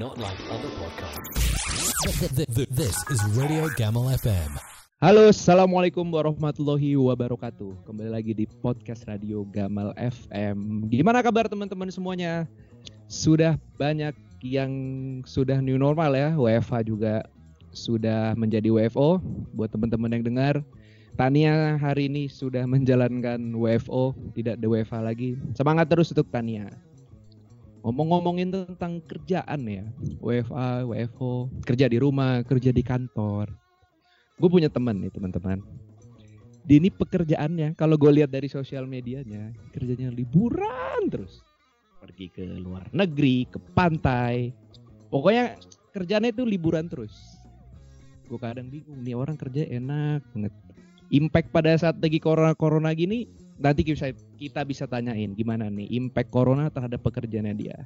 not like other podcasts. This is Radio Gamal FM. Halo, assalamualaikum warahmatullahi wabarakatuh. Kembali lagi di podcast radio Gamal FM. Gimana kabar teman-teman semuanya? Sudah banyak yang sudah new normal ya. WFH juga sudah menjadi WFO. Buat teman-teman yang dengar, Tania hari ini sudah menjalankan WFO, tidak ada WFH lagi. Semangat terus untuk Tania. Ngomong-ngomongin tentang kerjaan ya, WFA, WFO, kerja di rumah, kerja di kantor. Gue punya teman nih teman-teman. Dia ini pekerjaannya, kalau gue lihat dari sosial medianya, kerjanya liburan terus. Pergi ke luar negeri, ke pantai. Pokoknya kerjanya itu liburan terus. Gue kadang bingung, nih orang kerja enak banget. Impact pada saat lagi corona-corona gini, nanti kita, kita bisa tanyain gimana nih impact corona terhadap pekerjaannya dia.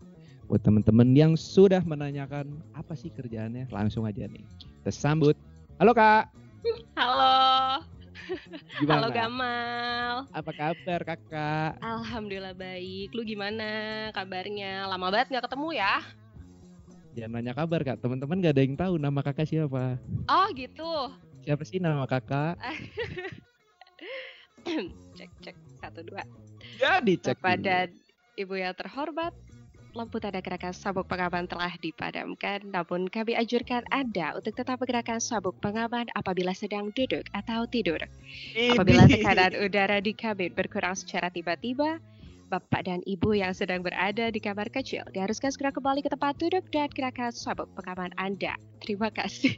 Buat teman-teman yang sudah menanyakan apa sih kerjaannya, langsung aja nih. Kita sambut. Halo Kak. Halo. Gimana? Halo Gamal. Apa kabar Kakak? Alhamdulillah baik. Lu gimana kabarnya? Lama banget nggak ketemu ya? Jangan nanya kabar Kak. Teman-teman gak ada yang tahu nama Kakak siapa. Oh gitu. Siapa sih nama Kakak? cek cek satu dua. Ya dicek. Dan Ibu yang terhormat, lampu tanda gerakan sabuk pengaman telah dipadamkan, namun kami anjurkan Anda untuk tetap menggerakkan sabuk pengaman apabila sedang duduk atau tidur. Apabila tekanan udara di kabin berkurang secara tiba-tiba, Bapak dan Ibu yang sedang berada di kamar kecil diharuskan segera kembali ke tempat duduk dan gerakan sabuk pengaman Anda. Terima kasih.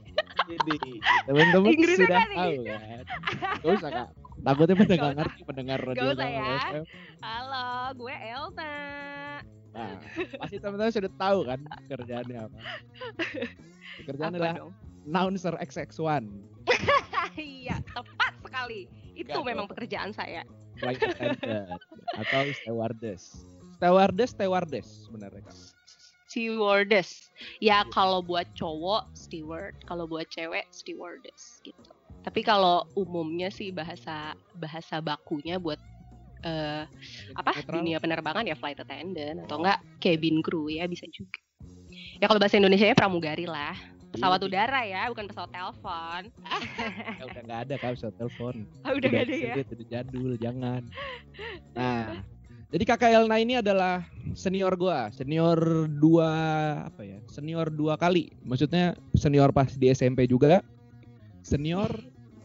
Teman-teman sudah tahu kan. Gak usah Kak. Takutnya pada Gak nggak ngerti pendengar radio Gak usah ya. FM. Halo, gue Elta. Nah, pasti teman-teman sudah tahu kan kerjaannya apa. Pekerjaan Apa adalah dong? announcer XX1, Iya, tepat sekali. Itu Gak memang dong. pekerjaan saya. flight attendant atau stewardess. Stewardess, stewardess sebenarnya Kak. Stewardess. Ya Iya. kalau buat cowok steward, kalau buat cewek stewardess gitu. Tapi kalau umumnya sih bahasa bahasa bakunya buat eh, apa Netral. dunia penerbangan ya flight attendant atau enggak cabin crew ya bisa juga. Ya kalau bahasa Indonesia ya pramugari lah. Pesawat Iya. udara ya, bukan pesawat telepon. Ya, udah nggak ada Kak, bisa telepon. Ah, udah gak ada ya. udah jadul, jangan. Nah, jadi Kakak Elna ini adalah senior gua, senior dua apa ya? Senior dua kali. Maksudnya senior pas di SMP juga, senior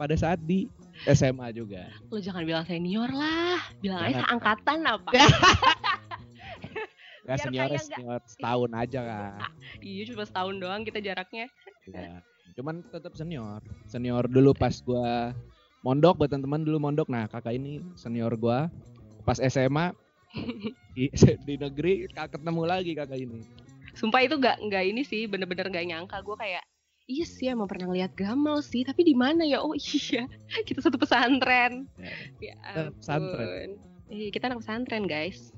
pada saat di SMA juga. Lo jangan bilang senior lah, bilang aja Jangan. seangkatan apa. Gak Biar senior senior setahun aja Kak. iya cuma setahun doang kita jaraknya. Ya. Cuman tetap senior. Senior dulu pas gua mondok buat teman-teman dulu mondok. Nah, Kakak ini senior gua pas SMA di, di negeri Kak, ketemu lagi Kakak ini. Sumpah itu gak nggak ini sih bener-bener gak nyangka gue kayak iya sih emang pernah ngeliat Gamal sih tapi di mana ya oh iya kita satu pesantren ya Kita pesantren. Iya, kita anak pesantren guys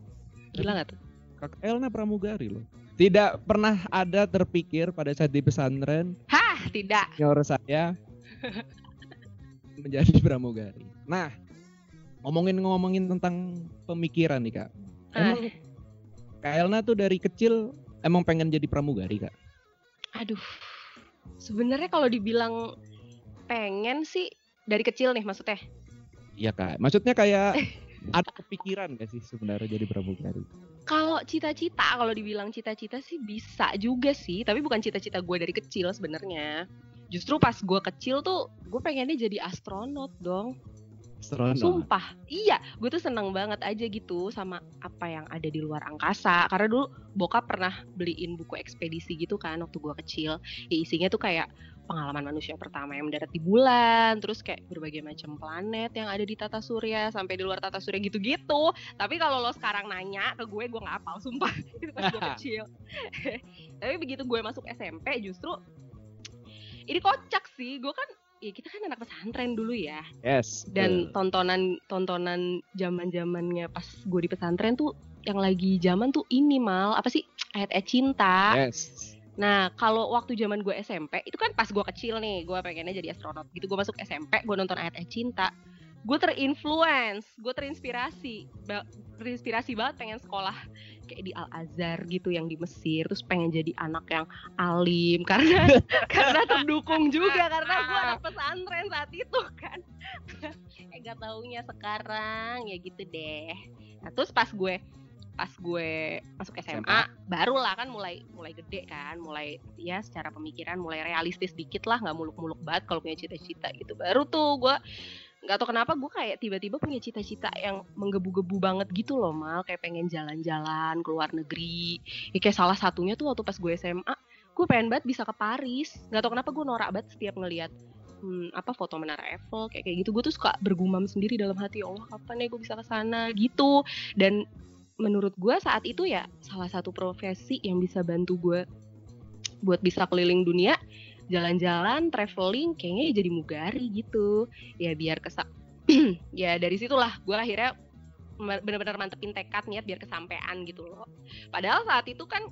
gila gak tuh Kakak Elna pramugari loh. Tidak pernah ada terpikir pada saat di pesantren hah tidak senior saya menjadi pramugari. Nah, ngomongin-ngomongin tentang pemikiran nih Kak. Ah. Emang Kak Elna tuh dari kecil emang pengen jadi pramugari Kak? aduh sebenarnya kalau dibilang pengen sih dari kecil nih maksudnya Iya Kak. Maksudnya kayak ada kepikiran gak sih sebenarnya jadi pramugari? kalau cita-cita kalau dibilang cita-cita sih bisa juga sih tapi bukan cita-cita gue dari kecil sebenarnya justru pas gue kecil tuh gue pengennya jadi astronot dong Astronot. Sumpah, iya, gue tuh seneng banget aja gitu sama apa yang ada di luar angkasa. Karena dulu bokap pernah beliin buku ekspedisi gitu kan waktu gue kecil. Ya isinya tuh kayak pengalaman manusia pertama yang mendarat di bulan, terus kayak berbagai macam planet yang ada di tata surya sampai di luar tata surya gitu-gitu. Tapi kalau lo sekarang nanya ke gue, gue nggak hafal, sumpah. Itu pas gue kecil. Tapi begitu gue masuk SMP justru ini kocak sih. Gue kan ya kita kan anak pesantren dulu ya Yes. dan betul. tontonan tontonan zaman zamannya pas gue di pesantren tuh yang lagi zaman tuh ini mal apa sih ayat-ayat cinta yes. nah kalau waktu zaman gue SMP itu kan pas gue kecil nih gue pengennya jadi astronot gitu gue masuk SMP gue nonton ayat-ayat cinta gue terinfluence gue terinspirasi Ba- terinspirasi banget pengen sekolah kayak di Al Azhar gitu yang di Mesir terus pengen jadi anak yang alim karena karena terdukung juga karena gue anak pesantren saat itu kan. Eh gak taunya sekarang ya gitu deh. Nah terus pas gue pas gue masuk SMA, SMA. barulah kan mulai mulai gede kan mulai ya secara pemikiran mulai realistis dikit lah nggak muluk-muluk banget kalau punya cita-cita gitu. Baru tuh gue nggak tau kenapa gue kayak tiba-tiba punya cita-cita yang menggebu-gebu banget gitu loh mal. Kayak pengen jalan-jalan ke luar negeri. Ya, kayak salah satunya tuh waktu pas gue SMA gue pengen banget bisa ke Paris. Nggak tau kenapa gue norak banget setiap ngelihat hmm, apa foto menara Eiffel kayak kayak gitu. Gue tuh suka bergumam sendiri dalam hati "Ya Allah kapan ya gue bisa ke sana? Gitu. Dan menurut gue saat itu ya salah satu profesi yang bisa bantu gue buat bisa keliling dunia jalan-jalan traveling kayaknya ya jadi mugari gitu ya biar kesa ya dari situlah gue akhirnya benar-benar mantepin tekad niat biar kesampaian gitu loh padahal saat itu kan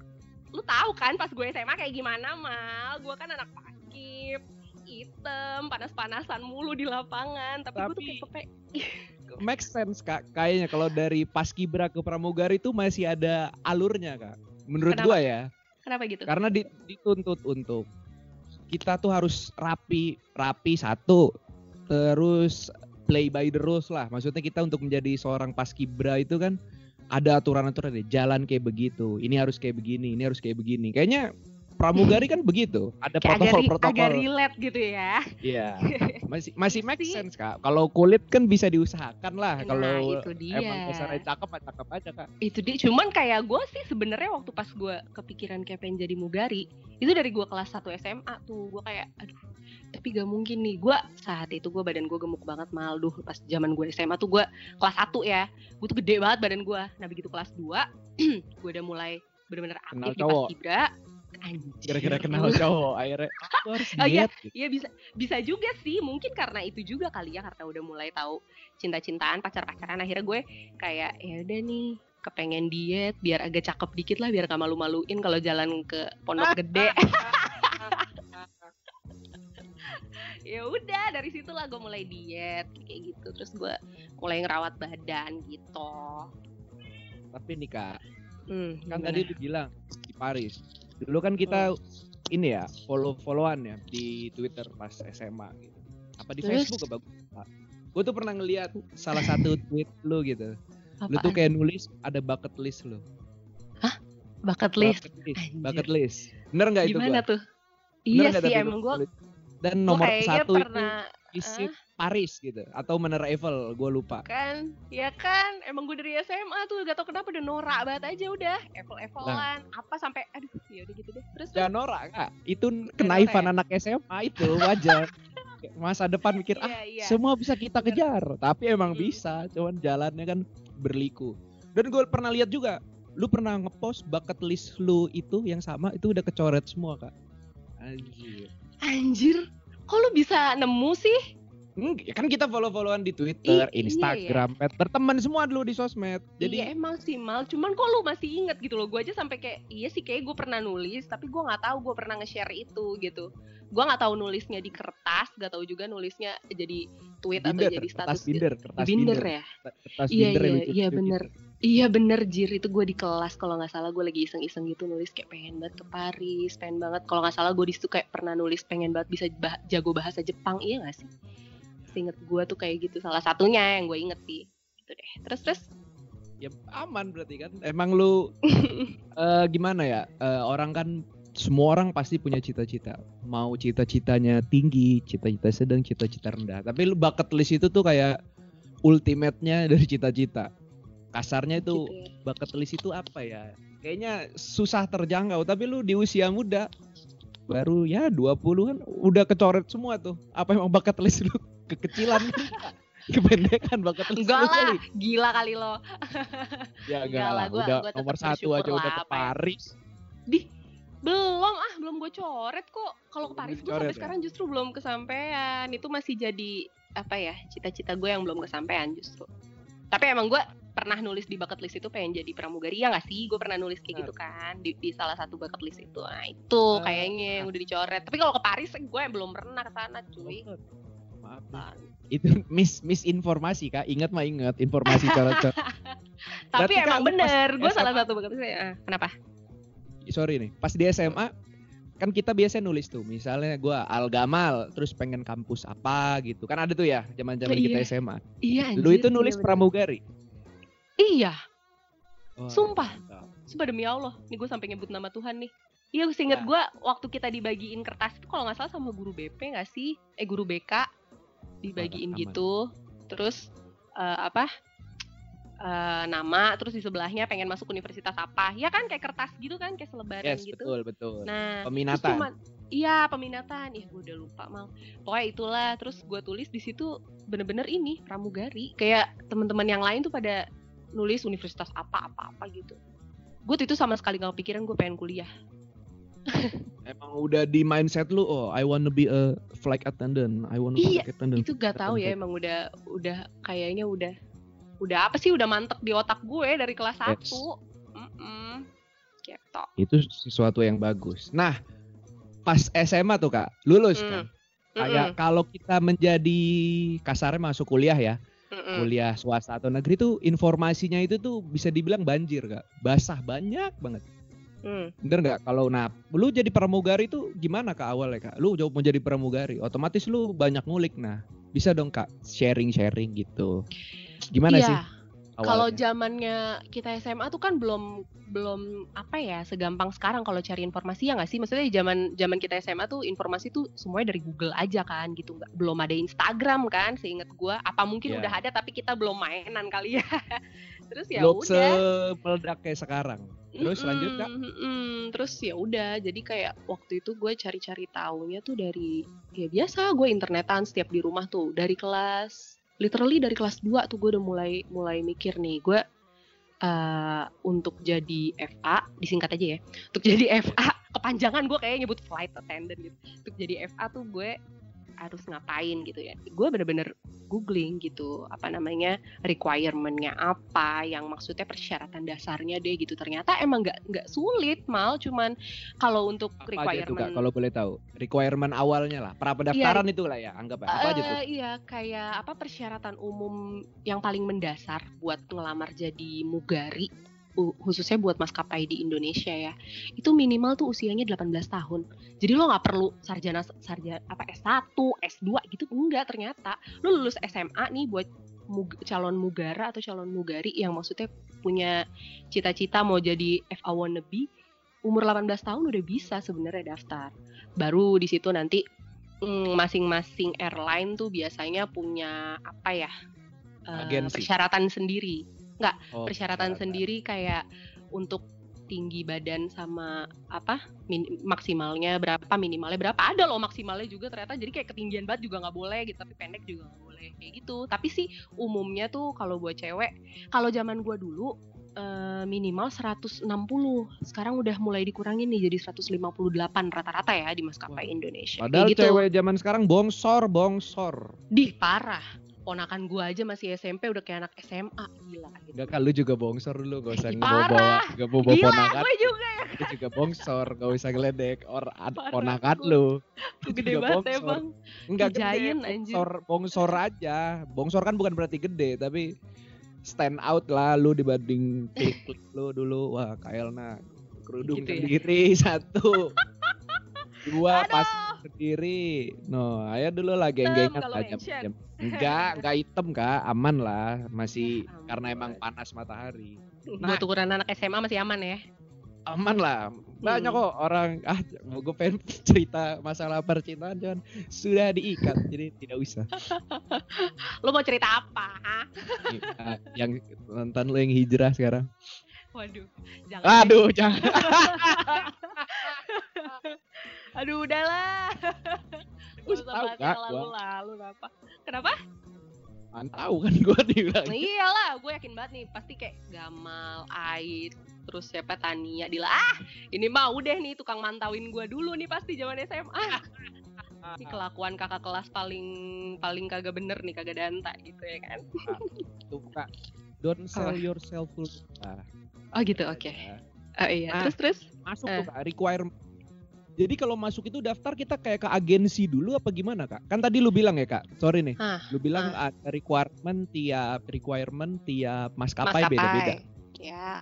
lu tahu kan pas gue SMA kayak gimana mal gue kan anak pakip hitam panas-panasan mulu di lapangan tapi, gue tuh Tapi- kayak kepe Make sense kak. Kayaknya kalau dari paskibra ke pramugari itu masih ada alurnya kak. Menurut Kenapa? gua ya. kenapa gitu Karena di- dituntut untuk kita tuh harus rapi, rapi satu, terus play by the rules lah. Maksudnya kita untuk menjadi seorang paskibra itu kan ada aturan-aturan deh. Jalan kayak begitu, ini harus kayak begini, ini harus kayak begini. Kayaknya pramugari kan begitu. Ada kayak agak, agak protokol-protokol. relate gitu ya Iya. Masih masih make sense kak. Kalau kulit kan bisa diusahakan lah. Nah, Kalau emang dasarnya cakep, ya cakep aja kak. itu dia cuman kayak gue sih sebenarnya waktu pas gue kepikiran kayak pengen jadi mugari itu dari gue kelas 1 SMA tuh gue kayak aduh tapi gak mungkin nih gue saat itu gue badan gue gemuk banget mal duh pas zaman gue SMA tuh gue kelas 1 ya gue tuh gede banget badan gue nah begitu kelas 2 gue udah mulai bener-bener Kenal aktif di cowok. paskibra Kira-kira kenal cowok akhirnya. Aku harus Oh, iya. diet. gitu. Iya bisa bisa juga sih mungkin karena itu juga kali ya karena udah mulai tahu cinta-cintaan pacar-pacaran akhirnya gue kayak ya udah nih kepengen diet biar agak cakep dikit lah biar gak malu-maluin kalau jalan ke pondok gede ya udah dari situlah gue mulai diet kayak gitu terus gue mulai ngerawat badan gitu Tapi nih kak, hmm, kan gimana? tadi lu bilang di Paris. Dulu kan kita ini ya follow-followan ya di Twitter pas SMA gitu. Apa di Terus? Facebook apa? Gue tuh pernah ngeliat salah satu tweet lu gitu. Lu Apaan? tuh kayak nulis ada bucket list lu. bucket list Bucket list. Anjir. Bucket list. Bener nggak itu gimana gua? tuh Bener iya sih lu emang gue? Dan nomor kayaknya satu pernah itu visit Paris gitu atau Menara Eiffel, gue lupa. kan ya kan emang gue dari SMA tuh gak tau kenapa udah norak banget aja udah Eiffel Eiffelan apa sampai aduh ya udah gitu deh terus Jangan norak kak, itu kenaifan ya? anak SMA itu wajar. Masa depan mikir ah iya iya semua bisa kita kejar, tapi emang Hmm. bisa, cuman jalannya kan berliku. Dan gue pernah lihat juga, lu pernah ngepost bucket list lu itu yang sama itu udah kecoret semua kak. Anjir. anjir kok lu bisa nemu sih Hmm, kan kita follow-followan di Twitter, I- iya, Instagram, pet berteman semua dulu di sosmed. Jadi Jadi iya emang sih mal, cuman kok lu masih inget gitu loh. Gue aja sampai kayak iya sih kayak gue pernah nulis, tapi gue nggak tahu gue pernah nge-share itu gitu. Gue nggak tahu nulisnya di kertas, gak tahu juga nulisnya jadi tweet atau binder, jadi kertas status gitu. binder, Di kertas binder binder, ya. kertas Iya, binder iya, lucu-lucu iya, gitu. bener. Iya bener Jir itu gue di kelas kalau nggak salah gue lagi iseng-iseng gitu nulis kayak pengen banget ke Paris, pengen banget kalau nggak salah gue di situ kayak pernah nulis pengen banget bisa bah- jago bahasa Jepang iya nggak sih? Ingat gue tuh kayak gitu salah satunya yang gue inget sih. Gitu deh. Terus terus Ya aman berarti kan. Emang lu eh, gimana ya? Eh, orang kan semua orang pasti punya cita-cita. Mau cita-citanya tinggi, cita-cita sedang, cita-cita rendah. Tapi lu bucket list itu tuh kayak ultimate-nya dari cita-cita. Kasarnya itu gitu ya. bucket list itu apa ya? Kayaknya susah terjangkau, tapi lu di usia muda baru ya 20 kan udah kecoret semua tuh. Apa emang bucket list lu kekecilan? Kependekan list Enggak lah, kali. gila kali lo. Ya Enggak lah, gua- udah gua nomor satu aja udah ke ya. Paris. Belum ah, belum gue coret kok. Kalau ke Paris gue sampai ya? sekarang justru belum kesampaian. Itu masih jadi apa ya cita-cita gue yang belum kesampaian justru. Tapi emang gue pernah nulis di bucket list itu pengen jadi pramugari ya nggak sih? Gue pernah nulis kayak gitu kan di, di salah satu bucket list itu. Nah itu kayaknya yang udah dicoret. Tapi kalau ke Paris gue belum pernah ke sana cuy. Maaf nih. itu mis misinformasi kak ingat mah ingat informasi cara cara Tapi Berarti, emang bener, gue salah satu saya. Ah, Kenapa? sorry nih pas di SMA kan kita biasa nulis tuh misalnya gua Algamal terus pengen kampus apa gitu kan ada tuh ya zaman zaman Iya. kita SMA Iya. lu itu nulis pramugari Iya, Wah, Sumpah. mantap. sumpah demi Allah. Nih gue sampai nyebut nama Tuhan nih. Iya, gue inget Ya. gue waktu kita dibagiin kertas itu kalau nggak salah sama guru BP nggak sih? Eh guru BK dibagiin gitu. Terus eh, apa? Eh, nama terus di sebelahnya pengen masuk universitas apa ya kan kayak kertas gitu kan kayak selebaran yes gitu betul betul Nah, peminatan cuman iya peminatan. Ih, gue udah lupa mal. Pokoknya itulah. Terus gue tulis di situ bener-bener ini pramugari. Kayak teman-teman yang lain tuh pada nulis universitas apa apa apa gitu. Gue tuh itu sama sekali gak kepikiran gue pengen kuliah. emang udah di mindset lu oh I wanna be a flight attendant I wanna be Iya, a flight attendant Itu gak tahu ya emang udah udah kayaknya udah udah apa sih udah mantep di otak gue dari kelas Yes. 1 Mm-mm. Gitu. itu sesuatu yang bagus nah pas SMA tuh kak lulus Mm. kan kayak kalau kita menjadi kasarnya masuk kuliah ya Mm-mm. kuliah swasta atau negeri tuh informasinya itu tuh bisa dibilang banjir kak basah banyak banget Mm. bener nggak kalau nah lu jadi pramugari tuh gimana kak awalnya kak lu jauh mau jadi pramugari otomatis lu banyak ngulik nah bisa dong kak sharing sharing gitu gimana Iya. sih Kalau zamannya kita SMA tuh kan belum belum apa ya segampang sekarang kalau cari informasi ya nggak sih? Maksudnya di zaman zaman kita SMA tuh informasi tuh semuanya dari Google aja kan gitu nggak belum ada Instagram kan seingat gua apa mungkin Iya. udah ada tapi kita belum mainan kali ya. Terus ya belum udah. semeledak kayak sekarang terus lanjut, Kak? Mm-mm. Terus ya udah, jadi kayak waktu itu gue cari-cari taunya tuh dari ya biasa gue internetan setiap di rumah tuh dari kelas literally dari kelas 2 tuh gue udah mulai mulai mikir nih gue eh, untuk jadi FA disingkat aja ya untuk jadi FA kepanjangan gue kayak nyebut flight attendant gitu untuk jadi FA tuh gue harus ngapain gitu ya. Gue bener-bener googling gitu apa namanya requirementnya apa yang maksudnya persyaratan dasarnya deh gitu. Ternyata emang nggak nggak sulit mal. Cuman kalau untuk apa aja tuh kak requirement kalau boleh tahu? Requirement awalnya lah. Pra pendaftaran itu lah ya anggap apa aja tuh? Eh, iya kayak apa persyaratan umum yang paling mendasar buat ngelamar jadi mugari khususnya buat maskapai di Indonesia ya itu minimal tuh usianya 18 tahun. Jadi lo nggak perlu sarjana sarjana apa S1 S2 gitu enggak ternyata. Lo lulus SMA nih buat mug- calon mugara atau calon mugari yang maksudnya punya cita-cita mau jadi FA wannabe umur 18 tahun udah bisa sebenarnya daftar. Baru di situ nanti mm, masing-masing airline tuh biasanya punya apa ya Agensi. persyaratan sendiri Oh, persyaratan sendiri kayak untuk tinggi badan sama apa min- maksimalnya berapa minimalnya berapa. Ada loh maksimalnya juga ternyata jadi kayak ketinggian banget juga nggak boleh gitu tapi pendek juga nggak boleh kayak gitu. Tapi sih umumnya tuh kalau buat cewek kalau zaman gua dulu eh, minimal 160 sekarang udah mulai dikurangin nih jadi 158 rata-rata ya di maskapai. Indonesia. Padahal kayak gitu. cewek zaman sekarang bongsor bongsor. Dih parah. Ponakan gua aja masih SMP udah kayak anak SMA gila. gitu. Enggak kan lu juga bongsor dulu gak usah bawa bawa gak bawa bawa Gila, ponakan gue juga ya. lu juga bongsor gak usah geledek or Parah, ponakan lu gede juga banget bongsor. emang. enggak gede bongsor bongsor aja bongsor kan bukan berarti gede tapi stand out lah lu dibanding klik klik lu dulu wah Kaelna kerudung Gitu ya? sendiri satu dua Aduh. pas sendiri no ayo dulu lah geng-gengan jam enggak enggak hitam kak aman lah masih Aman. karena emang panas matahari Buat ukuran anak SMA masih aman ya. aman lah banyak Hmm. kok orang ah gue pengen cerita masalah percintaan jangan sudah diikat jadi tidak usah Lo mau cerita apa? Ah, yang nonton lu yang hijrah sekarang Waduh, jangan. aduh jangan Aduh, udahlah. Usah tahu, bahas Kak, yang lalu-lalu apa. Kenapa? tahu kan gue dibilang Nah, iyalah, gue yakin banget nih pasti kayak Gamal, Ait, terus siapa Tania, Dila. Ah, ini mah udah nih tukang mantauin gue dulu nih pasti zaman SMA. Ini kelakuan kakak kelas paling paling kagak bener nih, kagak danta gitu ya kan. tuh kak don't sell yourself full nah, Oh gitu, oke. aja. Oh iya, Nah. terus terus. masuk Eh. tuh kak requirement Jadi kalau masuk itu daftar kita kayak ke agensi dulu apa gimana kak? Kan tadi lu bilang ya kak, sorry nih, Hah, lu bilang ada requirement tiap requirement tiap maskapai, maskapai. beda-beda. Ya.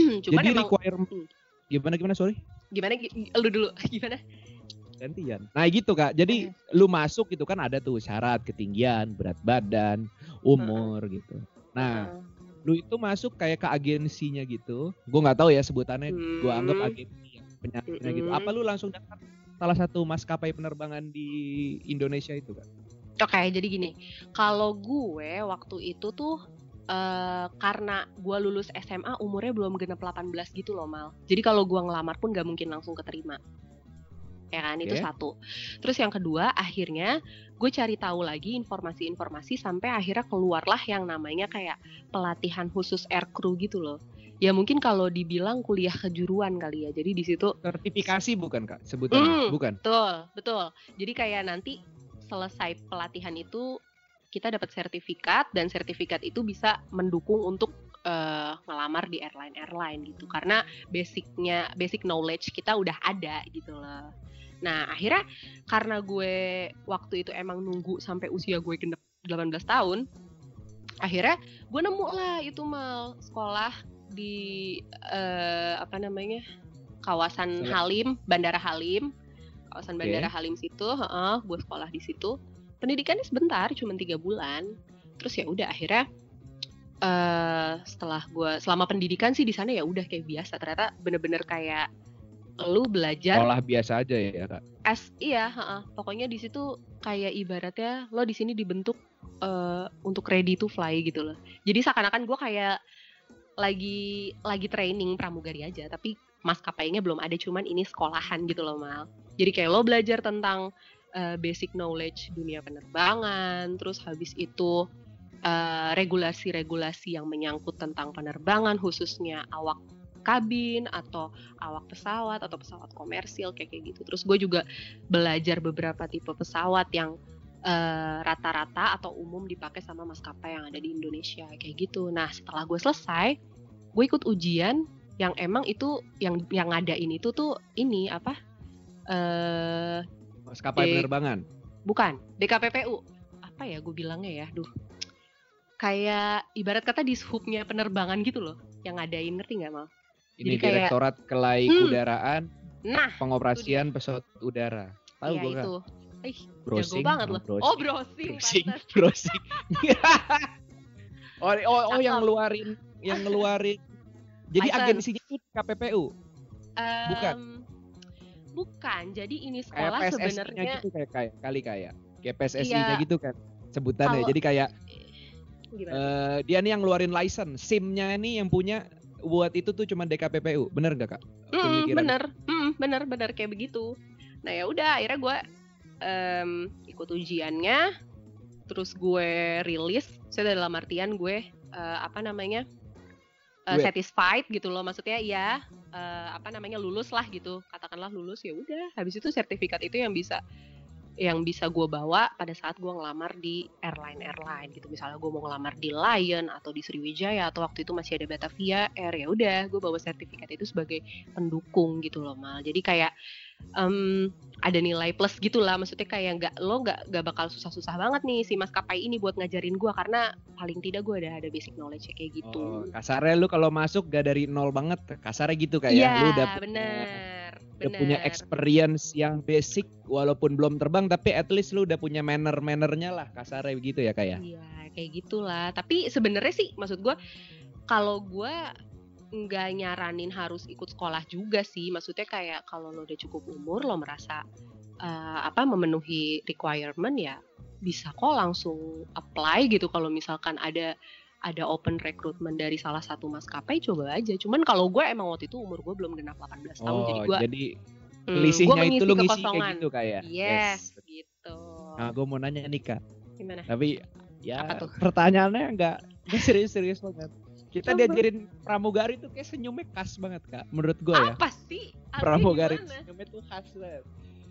Cuman Jadi emang requirement Hmm. gimana gimana sorry? gimana gi- lu dulu gimana? gantian. Nah gitu kak. Jadi lu masuk gitu kan ada tuh syarat ketinggian, berat badan, umur gitu. Nah Heeh. Lu itu masuk kayak ke agensinya gitu. Gue nggak tahu ya sebutannya. Gue anggap Hmm. agensi yang penyakitnya gitu. Mm-mm. Apa lu langsung daftar salah satu maskapai penerbangan di Indonesia itu kan? Oke, jadi gini, kalau gue waktu itu tuh eh karena gue lulus SMA umurnya belum genap 18 gitu loh mal. Jadi kalau gue ngelamar pun gak mungkin langsung keterima. Ya kan, itu Oke. satu. Terus yang kedua, akhirnya gue cari tahu lagi informasi-informasi sampai akhirnya keluarlah yang namanya kayak pelatihan khusus aircrew gitu loh. Ya mungkin kalau dibilang kuliah kejuruan kali ya. Jadi di situ Sertifikasi bukan kak? Sebutannya Hmm. bukan? Betul, betul. Jadi kayak nanti selesai pelatihan itu kita dapat sertifikat dan sertifikat itu bisa mendukung untuk eh, ngelamar di airline-airline gitu. Karena basicnya, basic knowledge kita udah ada gitu loh. Nah akhirnya karena gue waktu itu emang nunggu sampai usia gue genep 18 tahun, akhirnya gue nemu lah itu mal sekolah di eh, apa namanya kawasan Halim, Bandara Halim, kawasan. Bandara Halim situ, heeh, gue sekolah di situ. Pendidikannya sebentar, cuma tiga bulan. Terus ya udah akhirnya eh setelah gue selama pendidikan sih di sana ya udah kayak biasa. Ternyata bener-bener kayak lu belajar Sekolah biasa aja ya kak? as iya heeh. pokoknya di situ kayak ibaratnya lo di sini dibentuk eh, untuk ready to fly gitu loh jadi seakan-akan gue kayak lagi lagi training pramugari aja tapi maskapainya belum ada cuman ini sekolahan gitu loh mal jadi kayak lo belajar tentang eh, basic knowledge dunia penerbangan terus habis itu eh, regulasi-regulasi yang menyangkut tentang penerbangan khususnya awak kabin atau awak pesawat atau pesawat komersil kayak kayak gitu. Terus gue juga belajar beberapa tipe pesawat yang eh, rata-rata atau umum dipakai sama maskapai yang ada di Indonesia kayak gitu. Nah setelah gue selesai, gue ikut ujian yang emang itu yang yang ngadain itu tuh ini apa? eh Maskapai penerbangan. bukan DKPPU. Apa ya gue bilangnya ya? Duh. Kayak ibarat kata di hubnya penerbangan gitu loh, yang ngadain ngerti nggak mal? Ini Jadi kayak- Direktorat Kelai Hmm. Nah, Pengoperasian Pesawat Udara. Tahu ya gue kan? itu. Ih, Browsing, jago banget oh, loh. browsing. Oh, browsing. browsing, pantas. browsing. oh, oh, oh, yang ngeluarin, yang ngeluarin. Jadi License. agensinya itu KPPU, Bukan. Em, bukan. Jadi ini sekolah sebenarnya gitu kayak kayak kali kayak kayak PSSI-nya Iya. gitu kan sebutannya. Kalau- Jadi kayak gimana? eh, dia nih yang ngeluarin license, SIM-nya nih yang punya buat itu tuh cuma DKPPU, bener gak kak? Mm, bener, mm, bener, bener kayak begitu. Nah ya udah, akhirnya gue em, ikut ujiannya, terus gue rilis. Saya dalam artian gue eh, apa namanya Duet. satisfied gitu loh, maksudnya ya eh, apa namanya lulus lah gitu. Katakanlah lulus ya udah. Habis itu sertifikat itu yang bisa yang bisa gue bawa pada saat gue ngelamar di airline airline gitu. Misalnya gue mau ngelamar di Lion atau di Sriwijaya atau waktu itu masih ada Batavia Air ya udah gue bawa sertifikat itu sebagai pendukung gitu loh mal. Jadi kayak em, ada nilai plus gitulah maksudnya kayak nggak lo nggak nggak bakal susah-susah banget nih si maskapai ini buat ngajarin gue karena paling tidak gue ada ada basic knowledge kayak Oh, gitu kasarnya lu kalau masuk gak dari nol banget, kasarnya gitu kayak iya lu udah punya- bener udah punya experience yang basic walaupun belum terbang tapi at least lu udah punya manner mannernya lah kasarnya begitu ya kayak Iya, kayak gitulah. Tapi sebenarnya sih, maksud gue, kalau gue nggak nyaranin harus ikut sekolah juga sih. Maksudnya kayak kalau lo udah cukup umur, lo merasa eh, apa memenuhi requirement ya bisa kok langsung apply gitu. Kalau misalkan ada ada open recruitment dari salah satu maskapai, coba aja. Cuman kalau gue emang waktu itu umur gue belum genap 18 tahun, jadi gue Oh, jadi hmm, selisihnya gua itu lu ngisi kayak gitu kayak Yes, gitu. nah gue mau nanya nih kak Gimana? tapi ya Apa tuh? pertanyaannya nggak nggak serius-serius banget kita Coba. diajarin pramugari tuh kayak senyumnya khas banget kak menurut gue ya Apa sih? Artinya pramugari gimana? senyumnya tuh khas banget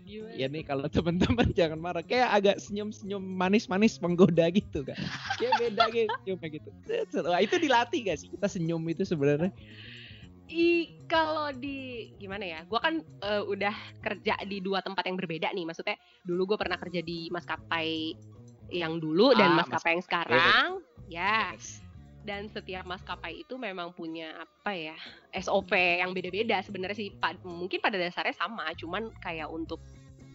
Gimana? ya nih kalau teman-teman jangan marah kayak agak senyum-senyum manis-manis menggoda gitu kan kayak beda gitu senyumnya gitu Wah, itu dilatih gak sih kita senyum itu sebenarnya I kalau di gimana ya? Gua kan eh, udah kerja di dua tempat yang berbeda nih. Maksudnya dulu gue pernah kerja di maskapai yang dulu dan Ah, maskapai yang sekarang. Ya. Dan setiap maskapai itu memang punya apa ya SOP yang beda-beda sebenarnya sih. Pa- mungkin pada dasarnya sama, cuman kayak untuk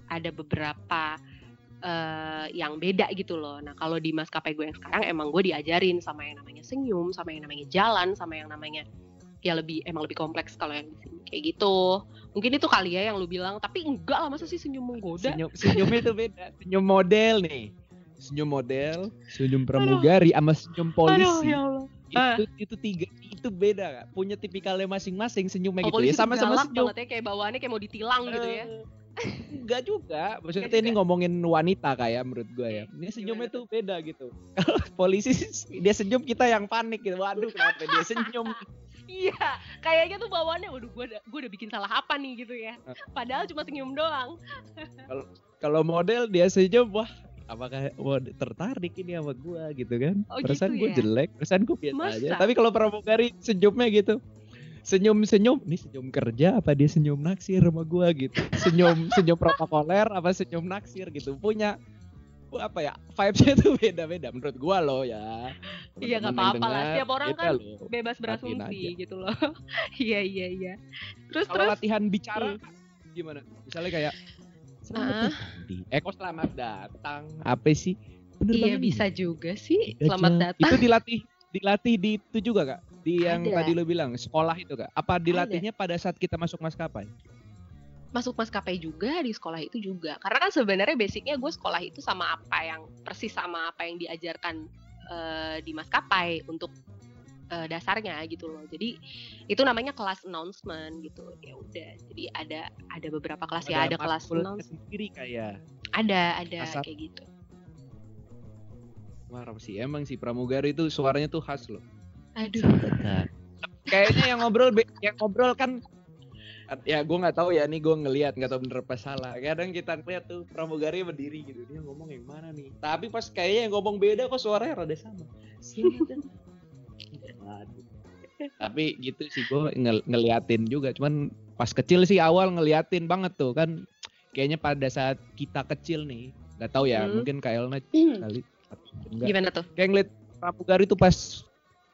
ada beberapa eh, yang beda gitu loh. Nah kalau di maskapai gue yang sekarang emang gue diajarin sama yang namanya senyum, sama yang namanya jalan, sama yang namanya ya lebih emang lebih kompleks kalau yang di sini kayak gitu. Mungkin itu kali ya yang lu bilang, tapi enggak lah masa sih senyum menggoda? Senyum, senyumnya itu beda. Senyum model nih. Senyum model, senyum pramugari sama senyum polisi. Aduh ya Allah. Itu itu tiga itu beda Kak. Punya tipikalnya masing-masing senyumnya Oh, gitu ya. Sama-sama senyum. banget ya kayak bawaannya kayak mau ditilang gitu ya. Enggak juga. Maksudnya Enggak ini juga. ngomongin wanita kayak menurut gue ya. Ini senyumnya Gimana tuh beda gitu. Kalau polisi dia senyum kita yang panik gitu. Waduh kenapa dia senyum? Iya, kayaknya tuh bawaannya waduh gue udah gue udah bikin salah apa nih gitu ya. Eh. Padahal cuma senyum doang. Kalau model dia senyum wah apakah wah, tertarik ini sama gua gitu kan Oh, perasaan gitu gue ya? jelek perasaan gue biasa Masa? aja tapi kalau pramugari senyumnya gitu senyum senyum ini senyum kerja apa dia senyum naksir sama gua gitu senyum senyum protokoler apa senyum naksir gitu punya apa ya vibesnya tuh beda beda menurut gua loh ya Iya, nggak apa-apa lah. Setiap orang kan loh. Bebas berasumsi gitu loh. Iya iya iya. Terus kalau terus latihan bicara gimana misalnya kayak selamat datang di Eko selamat datang apa sih Bener Iya banget bisa juga sih. Gajah. Selamat datang. Itu dilatih dilatih di itu juga kak? Di yang Ada. tadi lo bilang sekolah itu kak? Apa dilatihnya pada saat kita masuk maskapai? Masuk maskapai juga di sekolah itu juga. Karena kan sebenarnya basicnya gue sekolah itu sama apa yang persis sama apa yang diajarkan eh, di maskapai untuk eh, dasarnya gitu loh. Jadi itu namanya kelas announcement gitu. Ya udah. Jadi ada ada beberapa kelas ya. Ada kelas announcement. sendiri kayak. Ada ada Asal- kayak gitu. Wah sih emang sih pramugari itu suaranya tuh khas loh. Aduh. Kayaknya yang ngobrol yang ngobrol kan ya gue nggak tahu ya nih gue ngelihat nggak tahu bener apa salah kadang kita ngeliat tuh pramugari berdiri gitu dia ngomong yang mana nih tapi pas kayaknya yang ngomong beda kok suaranya rada sama Waduh. tapi gitu sih gue ngel- ngeliatin juga cuman pas kecil sih awal ngeliatin banget tuh kan kayaknya pada saat kita kecil nih nggak tahu ya Hmm. mungkin Kak Elna kali enggak Gimana tuh? kayak ngeliat pramugari tuh pas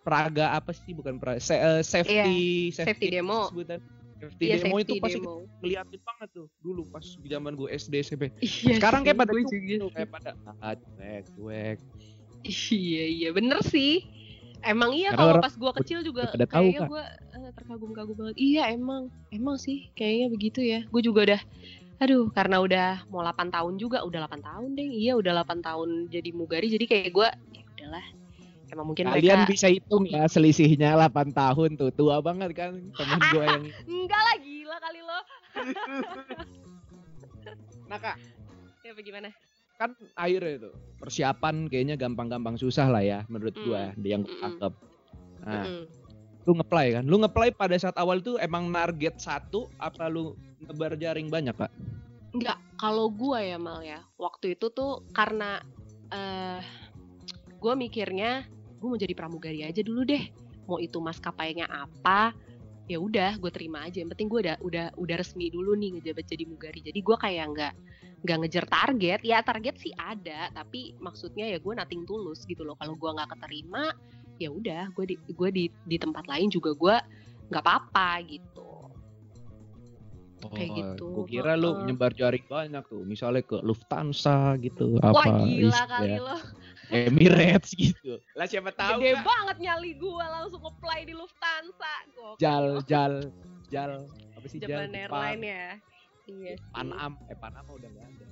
praga apa sih bukan praga se- eh, safety Iya, safety demo. sebutan safety Iya demo safety itu pasti demo. ngeliatin banget tuh dulu pas zaman gue SD SMP Iya sekarang kayak pada tuh, sih. kayak pada ah, cuek cuek Iya iya bener sih. Emang iya kalau pas gua kecil juga udah pada tahu, kayaknya Kak. gua eh, terkagum-kagum banget. Iya emang emang sih kayaknya begitu ya. Gue juga udah aduh karena udah mau 8 tahun juga udah 8 tahun deh. Iya udah 8 tahun jadi mugari jadi kayak gua ya udahlah. Emang mungkin kalian mereka bisa hitung ya selisihnya 8 tahun tuh tua banget kan temen gue yang enggak lah gila kali lo. nah kak Ya bagaimana? Kan akhirnya itu persiapan kayaknya gampang-gampang susah lah ya menurut Hmm. gua di yang gue Mm-mm. tangkep nah Mm-mm. lu ngeplay kan lu ngeplay pada saat awal tuh emang target satu apa lu ngebar jaring banyak kak Enggak, kalau gua ya Mal ya, waktu itu tuh karena eh gua mikirnya gua mau jadi pramugari aja dulu deh. Mau itu maskapainya apa, ya udah gue terima aja. Yang penting gue udah udah udah resmi dulu nih ngejabat jadi mugari. Jadi gua kayak nggak nggak ngejar target. Ya target sih ada, tapi maksudnya ya gue nating tulus gitu loh. Kalau gua nggak keterima, ya udah gue di gue di di tempat lain juga gua nggak apa-apa gitu. Kayak gitu, Gue Oh, kira lu nyebar jaring banyak tuh, misalnya ke Lufthansa gitu, Wah apa gila is- kali ya, lo. Emirates gitu. Lah siapa tahu Gede Kak, banget nyali gua langsung apply di Lufthansa. Gokil. jal jal jal apa sih jal Japan Airline ya. Iya. sih. Panam eh Panama udah gak ada.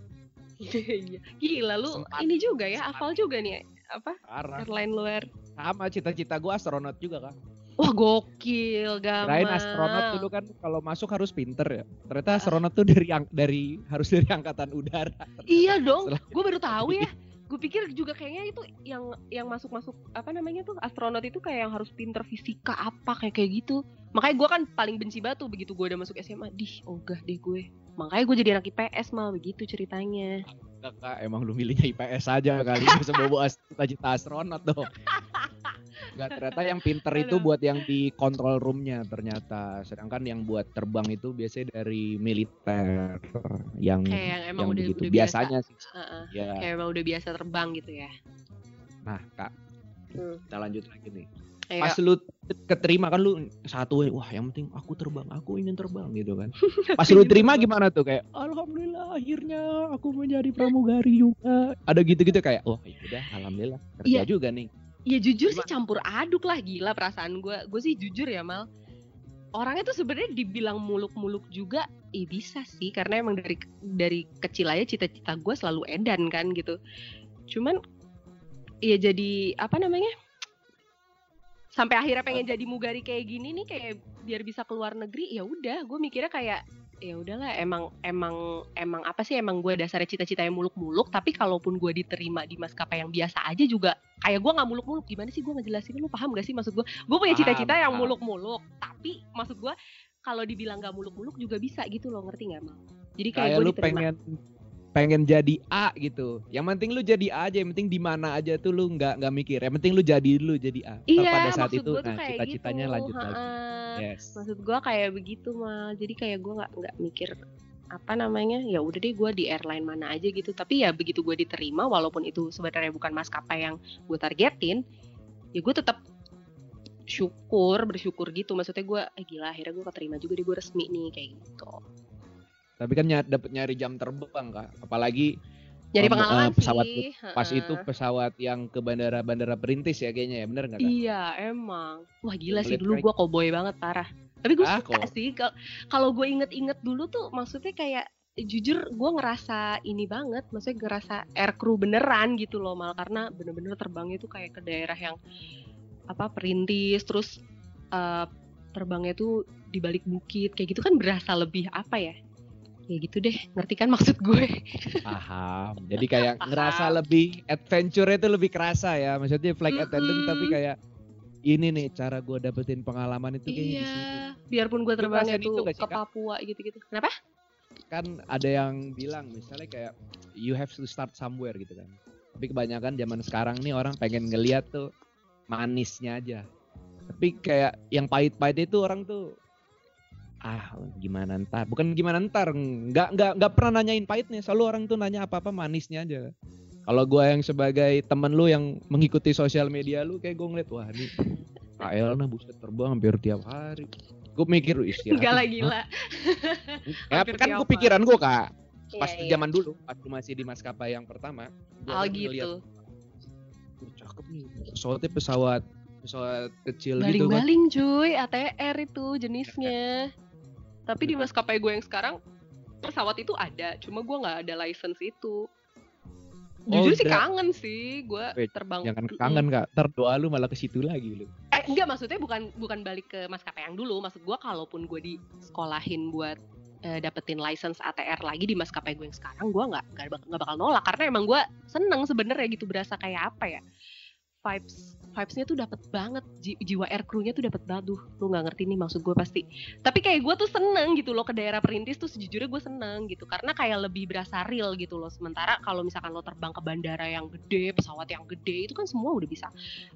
Iya. Gila lu Sempat. ini juga ya, hafal juga nih apa? Sekarang Airline luar. sama cita-cita gue astronot juga kan. Wah gokil, gamal. Kirain astronot dulu kan kalau masuk harus pinter ya. Ternyata astronot tuh dari ang- dari harus dari angkatan udara. Iya dong, gue baru tahu ya. Gue pikir juga kayaknya itu yang yang masuk-masuk apa namanya tuh astronot itu kayak yang harus pinter fisika apa kayak kayak gitu. Makanya gue kan paling benci batu begitu gue udah masuk SMA. Dih, ogah deh gue. Makanya gue jadi anak IPS mal begitu ceritanya. Kakak emang lu milihnya IPS aja kali bisa bawa as- cita-cita astronot dong. Nggak, ternyata yang pinter itu buat yang di control roomnya ternyata. Sedangkan yang buat terbang itu biasanya dari militer yang kayak yang emang yang udah begitu udah biasanya sih. biasa. Heeh. Ya. kayak emang udah biasa terbang gitu ya Nah, Kak, Hmm. kita lanjut lagi nih. Ayo. Pas lu keterima kan lu satu wah yang penting aku terbang, aku ingin terbang gitu kan. Pas lu terima gimana tuh kayak alhamdulillah akhirnya aku menjadi pramugari juga. Ada gitu-gitu kayak wah ya udah alhamdulillah kerja Iya. juga nih. Ya jujur sih Gimana? campur aduk lah gila perasaan gue. Gue sih jujur ya mal. Orangnya tuh sebenarnya dibilang muluk-muluk juga, eh bisa sih karena emang dari dari kecil aja cita-cita gue selalu edan kan gitu. Cuman ya jadi apa namanya? Sampai akhirnya pengen jadi mugari kayak gini nih kayak biar bisa keluar negeri ya udah. Gue mikirnya kayak ya udahlah emang emang emang apa sih emang gue dasarnya cita-cita yang muluk-muluk tapi kalaupun gue diterima di maskapai yang biasa aja juga kayak gue nggak muluk-muluk. Gimana sih gue ngejelasin? Lu paham gak sih maksud gue gue punya cita-cita yang muluk-muluk tapi maksud gue kalau dibilang gak muluk-muluk juga bisa gitu loh ngerti nggak mal? Jadi kayak, Kayak gue lu diterima. pengen pengen jadi A gitu. Yang penting lu jadi A aja, yang penting di mana aja tuh lu nggak nggak mikir. Yang penting lu jadi dulu jadi A. Iya pada saat itu nah cita-citanya gitu lanjut lagi. Yes. maksud gue kayak begitu mal jadi kayak gue nggak nggak mikir apa namanya ya udah deh gue di airline mana aja gitu tapi ya begitu gue diterima walaupun itu sebenarnya bukan maskapai yang gue targetin ya gue tetap syukur bersyukur gitu maksudnya gue eh gila akhirnya gue keterima juga deh gue resmi nih kayak gitu Tapi kan ny dapat nyari jam terbang kak. Apalagi jadi pengalaman eh, pesawat sih pas itu pesawat yang ke bandara-bandara perintis ya kayaknya ya bener nggak kak? Iya emang wah gila sih dulu gue cowboy banget parah tapi gue Ah, suka kok. sih Kal- kalau gue inget-inget dulu tuh maksudnya kayak jujur gue ngerasa ini banget maksudnya ngerasa air crew beneran gitu loh mal karena bener-bener terbangnya tuh kayak ke daerah yang apa perintis terus eh, terbangnya tuh di balik bukit kayak gitu kan berasa lebih apa ya ya gitu deh ngerti kan maksud gue Paham. Jadi kayak Paham. ngerasa lebih adventure itu lebih kerasa ya. Maksudnya flight attendant Mm-mm. tapi kayak ini nih cara gue dapetin pengalaman itu kayaknya sini. iya biarpun gue terbangnya itu tuh sih, ke? Papua gitu-gitu kenapa Kan ada yang bilang misalnya kayak you have to start somewhere gitu kan. Tapi kebanyakan zaman sekarang nih orang pengen ngeliat tuh manisnya aja. Tapi kayak yang pahit-pahit itu orang tuh ah gimana ntar? Bukan gimana ntar nggak nggak nggak pernah nanyain pahitnya. Selalu orang tuh nanya apa apa manisnya aja. Kalau gua yang sebagai temen lu yang mengikuti sosial media lu kayak gue ngeliat wah ini Kak Elna buset terbang hampir tiap hari. Gue mikir "Lu istirahat Hah? gila Ya, kan gue pikiran gue kak. Pas Iya, iya. zaman dulu pas lu masih di maskapai yang pertama gua Oh kan ngeliat, gitu. "Wah, cakep nih. Pesawatnya pesawat pesawat kecil gitu kan Baling-baling cuy, ATR itu jenisnya. Tapi di maskapai gue yang sekarang pesawat itu ada, cuma gue nggak ada license itu. Jujur sih kangen sih, gue terbang. jangan kangen kak ntar doa lu malah ke situ lagi lu Eh, enggak maksudnya bukan bukan balik ke maskapai yang dulu. Maksud gue kalaupun gue disekolahin buat eh, dapetin license ATR lagi di maskapai gue yang sekarang, gue nggak nggak bak- nggak bakal nolak karena emang gue seneng sebenarnya gitu berasa kayak apa ya vibes vibesnya tuh dapet banget. Ji- jiwa air crew-nya tuh dapet banget. Lu nggak ngerti nih maksud gue pasti. Tapi kayak gue tuh seneng gitu loh ke daerah perintis tuh sejujurnya gue seneng gitu. Karena kayak lebih berasa real gitu loh. Sementara kalau misalkan lo terbang ke bandara yang gede pesawat yang gede itu kan semua udah bisa.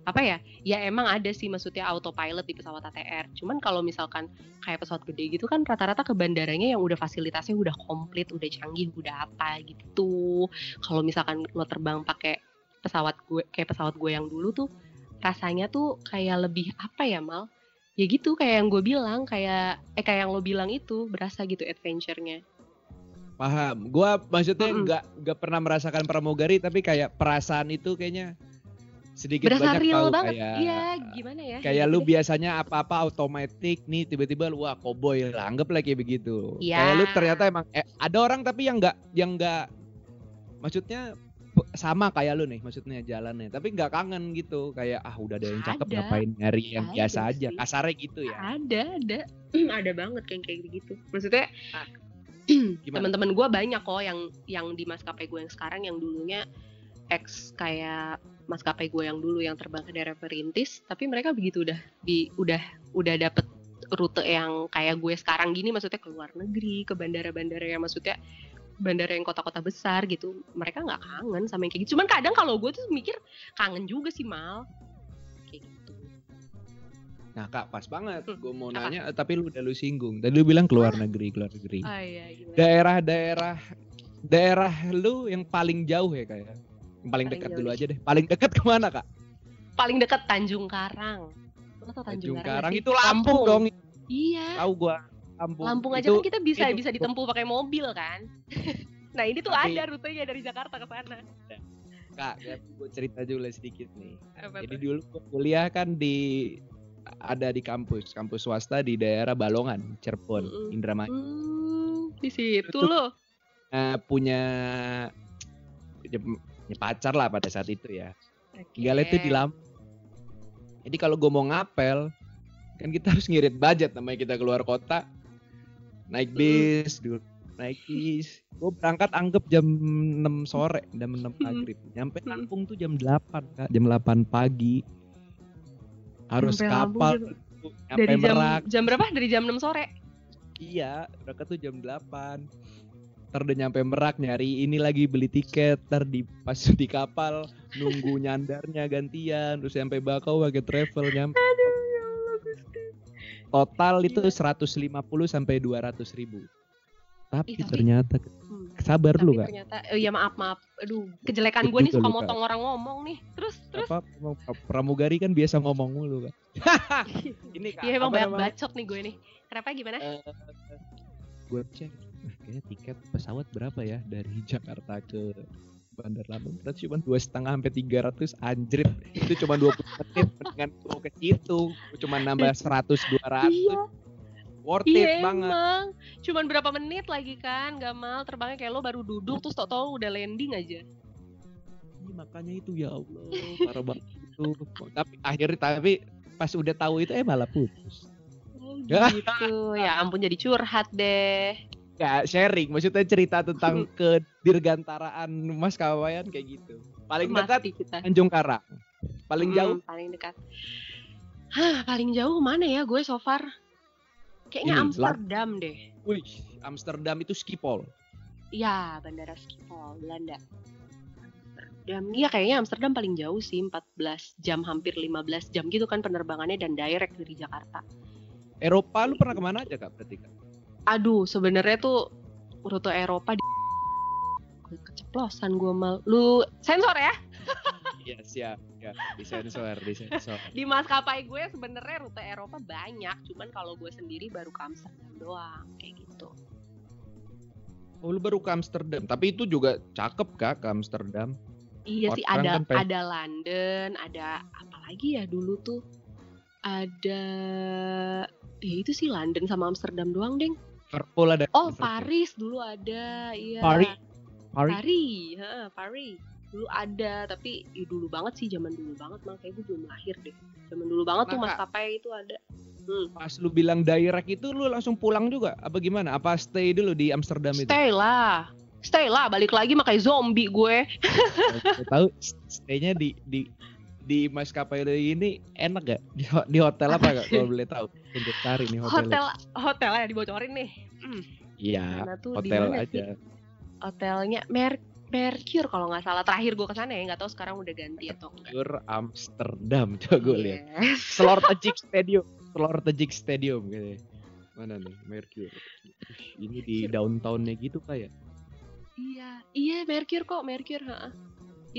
Apa ya? Ya emang ada sih maksudnya autopilot di pesawat ATR cuman kalau misalkan kayak pesawat gede gitu kan rata-rata ke bandaranya yang udah fasilitasnya udah komplit udah canggih udah apa gitu. Kalau misalkan lo terbang pakai pesawat gue kayak pesawat gue yang dulu tuh rasanya tuh kayak lebih apa ya mal? Ya gitu kayak yang gue bilang kayak eh kayak yang lo bilang itu berasa gitu adventure-nya. Paham. Gua maksudnya nggak nggak pernah merasakan pramugari tapi kayak perasaan itu kayaknya sedikit berasa banyak real tahu banget. kayak iya gimana ya? kayak gitu lu biasanya apa-apa otomatis nih tiba-tiba lu wah cowboy lah anggaplah kayak begitu. Iya. kayak lu ternyata emang eh, ada orang tapi yang nggak yang nggak maksudnya sama kayak lu nih maksudnya jalannya tapi nggak kangen gitu kayak ah udah ada yang cakep Ada. ngapain nyari yang Ada biasa aja sih. kasarnya gitu ya ada ada ada banget kayak kayak gitu maksudnya Gimana? teman-teman gue banyak kok yang yang di maskapai gue yang sekarang yang dulunya ex kayak maskapai gue yang dulu yang terbang ke daerah perintis tapi mereka begitu udah di udah udah dapet rute yang kayak gue sekarang gini maksudnya ke luar negeri ke bandara-bandara yang maksudnya bandara yang kota-kota besar gitu mereka nggak kangen sama yang kayak gitu cuman kadang kalau gue tuh mikir kangen juga sih mal kayak gitu Nah kak pas banget. Hmm, Gue mau apa? nanya, eh, tapi lu udah lu singgung. Tadi lu bilang keluar negeri, keluar negeri. Oh iya? Daerah-daerah daerah lu yang paling jauh ya kayak. Yang paling Paling dekat dulu aja deh. Paling dekat ke mana kak? Paling dekat Tanjung Karang. Tau Tanjung, Tanjung Karang, Karang itu sih? Lampung dong. Iya. Tahu gua. Lampung. Lampung aja Itu- kan kita bisa itu- bisa ditempuh pakai mobil kan. nah ini tuh Tapi- ada rutenya dari Jakarta ke sana. Kak, gue cerita dulu sedikit nih. Apa Jadi tuh? dulu kuliah kan di ada di kampus, kampus swasta di daerah Balongan, Cirebon, Mm-mm. Indramayu. Hmm, di situ Itu- loh. Eh, punya punya pacar lah pada saat itu ya. Tinggalnya itu di Lampung. Jadi kalau gue mau ngapel, kan kita harus ngirit budget namanya kita keluar kota. Naik bis dulu, naik bis. Gue berangkat anggap jam 6 sore, jam 6 maghrib. Nyampe. Lampung tuh jam 8 kak, jam 8 pagi. Harus Lampung kapal, jam- nyampe Dari jam Merak. jam berapa? Dari jam 6 sore. Iya, berangkat tuh jam 8. Ntar udah nyampe Merak nyari ini lagi beli tiket, ntar di pas di kapal nunggu nyandarnya gantian, terus sampai Bakau pakai travel nyampe. Aduh. Total itu Gila. 150 sampai 200 ribu. Tapi, Ih, tapi- ternyata Hmm. sabar Tapi lu kak. ternyata eh, ya maaf maaf. Aduh, kejelekan Itu gue nih suka luka. motong orang ngomong nih. Terus terus Apa pramugari kan biasa ngomong mulu kak. ini kak. Iya emang banyak namanya? bacot nih gue nih. Kenapa gimana? Eh, gue cek, nah, kayaknya tiket pesawat berapa ya dari Jakarta ke Bandar Lampung? Berarti cuma dua setengah sampai tiga ratus anjrit. Itu cuma 20 menit dengan gue ke situ. Cuma nambah 100 200. Iya, Worth it iya banget. emang. Cuman berapa menit lagi kan, Gamal terbangnya kayak lo baru duduk terus tau-tau udah landing aja. Ini makanya itu ya Allah, parah banget itu. Tapi akhirnya tapi pas udah tahu itu eh malah putus. Oh gitu. ya ampun jadi curhat deh. Ya sharing, maksudnya cerita tentang kedirgantaraan mas kawayan kayak gitu. Paling dekat Mati kita. Tanjung Karang. Paling Hmm, jauh paling dekat. Hah, paling jauh mana ya gue so far? Kayaknya Ini, Amsterdam deh. Wih, Amsterdam itu Schiphol. Iya, Bandara Schiphol, Belanda. Amsterdam. Iya, kayaknya Amsterdam paling jauh sih, 14 jam, hampir 15 jam gitu kan penerbangannya dan direct dari Jakarta. Eropa lu pernah ke mana aja kak berarti kak? Aduh, sebenarnya tuh rute Eropa di keceplosan gue mal. Lu sensor ya? Iya siap, ya disensor, disensor. Di maskapai gue sebenarnya rute Eropa banyak, cuman kalau gue sendiri baru ke Amsterdam doang, kayak gitu. Oh lu baru ke Amsterdam, tapi itu juga cakep kak ke Amsterdam. Iya sih Orang ada kan pengen- ada London, ada apa lagi ya dulu tuh? Ada ya itu sih London sama Amsterdam doang, Deng. Liverpool ada. Oh, Liverpool. Paris dulu ada, iya. Paris? Paris. Paris, heeh, Paris. Dulu ada, tapi ya dulu banget sih, zaman dulu banget, makanya gue belum lahir deh. Zaman dulu banget tuh Nah, maskapai itu ada. Hmm. Pas lu bilang direct itu lu langsung pulang juga? Apa gimana? Apa stay dulu di Amsterdam itu? Stay lah. Stay lah, balik lagi makai zombie gue. Tahu stay-nya di di di maskapai ini enak gak? Di, di hotel apa gak? Kalau boleh tahu untuk cari nih hotelnya. Hotel hotelnya dibocorin nih. Hmm. Iya, di hotel aja. sih? Hotelnya Mer Mercure kalau nggak salah. Terakhir gue ke sana ya, nggak tahu sekarang udah ganti atau enggak. Pure Amsterdam coba gue lihat. Yes. Slortejik Stadium, Slortejik Stadium gitu. ya. Mana nih Mercury? Ini di downtownnya gitu kayak. Iya, iya Mercure kok, Mercure, heeh.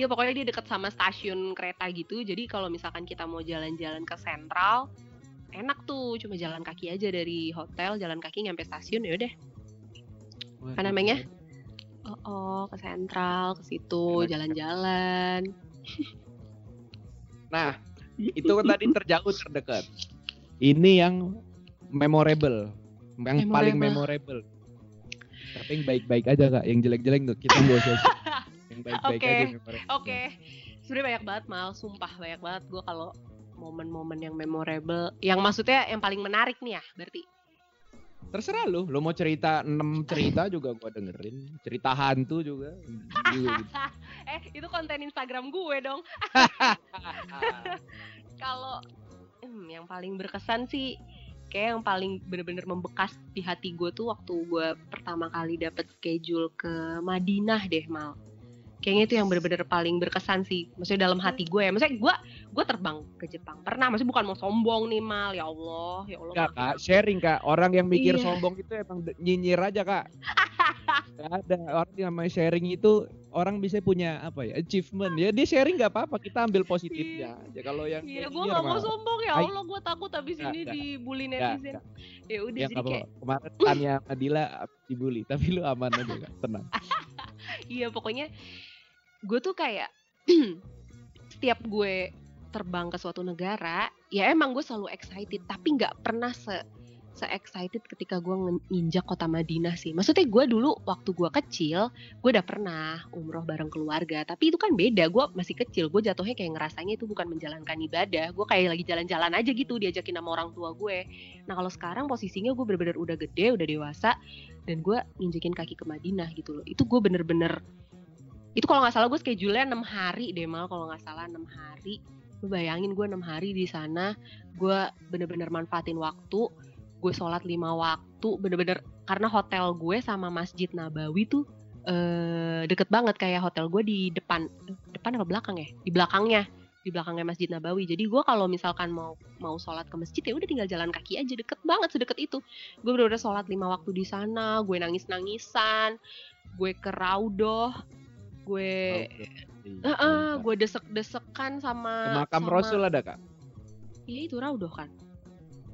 Iya pokoknya dia dekat sama stasiun kereta gitu. Jadi kalau misalkan kita mau jalan-jalan ke sentral, enak tuh. Cuma jalan kaki aja dari hotel, jalan kaki nyampe stasiun ya udah. Apa namanya? Oh, oh, ke sentral, ke situ, jalan-jalan. Nah, itu kan tadi terjauh terdekat. Ini yang memorable, yang paling memorable. Tapi yang baik-baik aja kak, yang jelek-jelek tuh kita nggak usah. Yang baik-baik Oke, aja. memorable. Oke, sebenarnya banyak banget mal, sumpah banyak banget gue kalau momen-momen yang memorable, yang maksudnya yang paling menarik nih ya, berarti. Terserah lu, lu mau cerita 6 cerita juga gua dengerin. Cerita hantu juga. juga gitu. eh itu konten Instagram gue dong. Kalau hmm, yang paling berkesan sih, kayak yang paling bener-bener membekas di hati gue tuh waktu gue pertama kali dapet schedule ke Madinah deh mal. Kayaknya itu yang bener-bener paling berkesan sih. Maksudnya dalam hati gue ya. Maksudnya gue gue terbang ke Jepang. Pernah maksudnya bukan mau sombong nih mal. Ya Allah ya Allah maafin kak, sharing kak. Orang yang mikir Iya. sombong itu emang nyinyir aja kak. Gak ada. Orang yang namanya sharing itu orang bisa punya apa ya achievement. Ya dia sharing nggak apa-apa. Kita ambil positifnya aja. Kalau yang Iya, gue nyinyir gak mau sombong. Ya. Allah, gue takut abis Nggak, ini nggak. dibully nggak, netizen. nggak. Ya udah ya jadi nggak kayak, kemarin tanya Adila dibully? Tapi lu aman aja kak. Tenang. Iya pokoknya gue tuh kayak setiap gue terbang ke suatu negara, ya emang gue selalu excited, tapi nggak pernah se se excited ketika gue nginjak kota Madinah sih. Maksudnya gue dulu waktu gue kecil, gue udah pernah umroh bareng keluarga, tapi itu kan beda. Gue masih kecil, gue jatuhnya kayak ngerasanya itu bukan menjalankan ibadah. Gue kayak lagi jalan-jalan aja gitu, diajakin sama orang tua gue. Nah kalau sekarang posisinya gue bener-bener udah gede, udah dewasa, dan gue nginjekin kaki ke Madinah gitu loh. Itu gue bener-bener itu kalau nggak salah gue schedule-nya 6 hari deh mal kalau nggak salah 6 hari. Lu bayangin gue 6 hari di sana gue bener-bener manfaatin waktu gue sholat lima waktu bener-bener karena hotel gue sama masjid Nabawi tuh eh, deket banget kayak hotel gue di depan depan apa belakang ya? Di belakangnya di belakangnya masjid Nabawi. Jadi gue kalau misalkan mau mau sholat ke masjid ya udah tinggal jalan kaki aja deket banget sedekat itu. Gue bener-bener sholat lima waktu di sana gue nangis nangisan gue ke Raudoh gue Heeh, mantap. gue desek-desekan Ke sama makam sama- Rasul ada kak Iya itu Raudoh kan?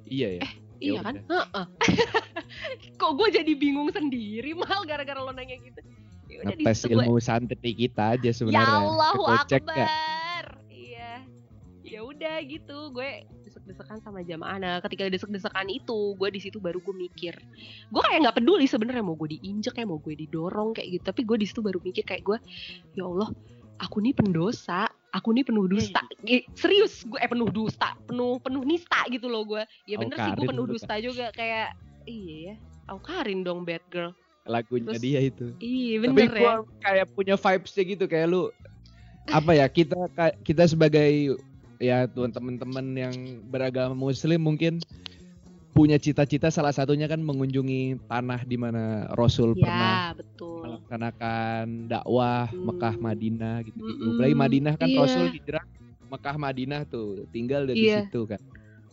iya ya Iya Ya kan? Heeh. Kok gue jadi bingung sendiri mal gara-gara lo nanya gitu. Ya udah di ngetes situ gue ilmu santri kita aja Ya sebenarnya Allahu Kekocek nggak? Akbar. Iya. Ya udah gitu, gue desek-desekan sama jamaah. Nah, ketika desek-desekan itu, gue di situ baru gue mikir. Gue kayak nggak peduli sebenarnya mau gue diinjek ya, mau gue didorong kayak gitu. Tapi gue di situ baru mikir kayak gue, ya Allah, aku nih pendosa, aku nih penuh dusta. Eh, serius, gue eh penuh dusta, penuh penuh nista gitu loh gue. Ya bener sih gue penuh dusta juga kayak iya ya. Aukarin dong bad girl. lagunya Terus- dia itu Iya Tapi bener ya. gua kayak punya vibesnya gitu kayak lu apa ya kita kita sebagai ya tuan teman-teman yang beragama muslim mungkin punya cita-cita salah satunya kan mengunjungi tanah di mana Rasul pernah Ya betul. melaksanakan dakwah Hmm. Mekah Madinah gitu gitu. Mm-mm. Apalagi Madinah kan Iya. Rasul hijrah Mekah Madinah tuh tinggal dari Iya. situ kan.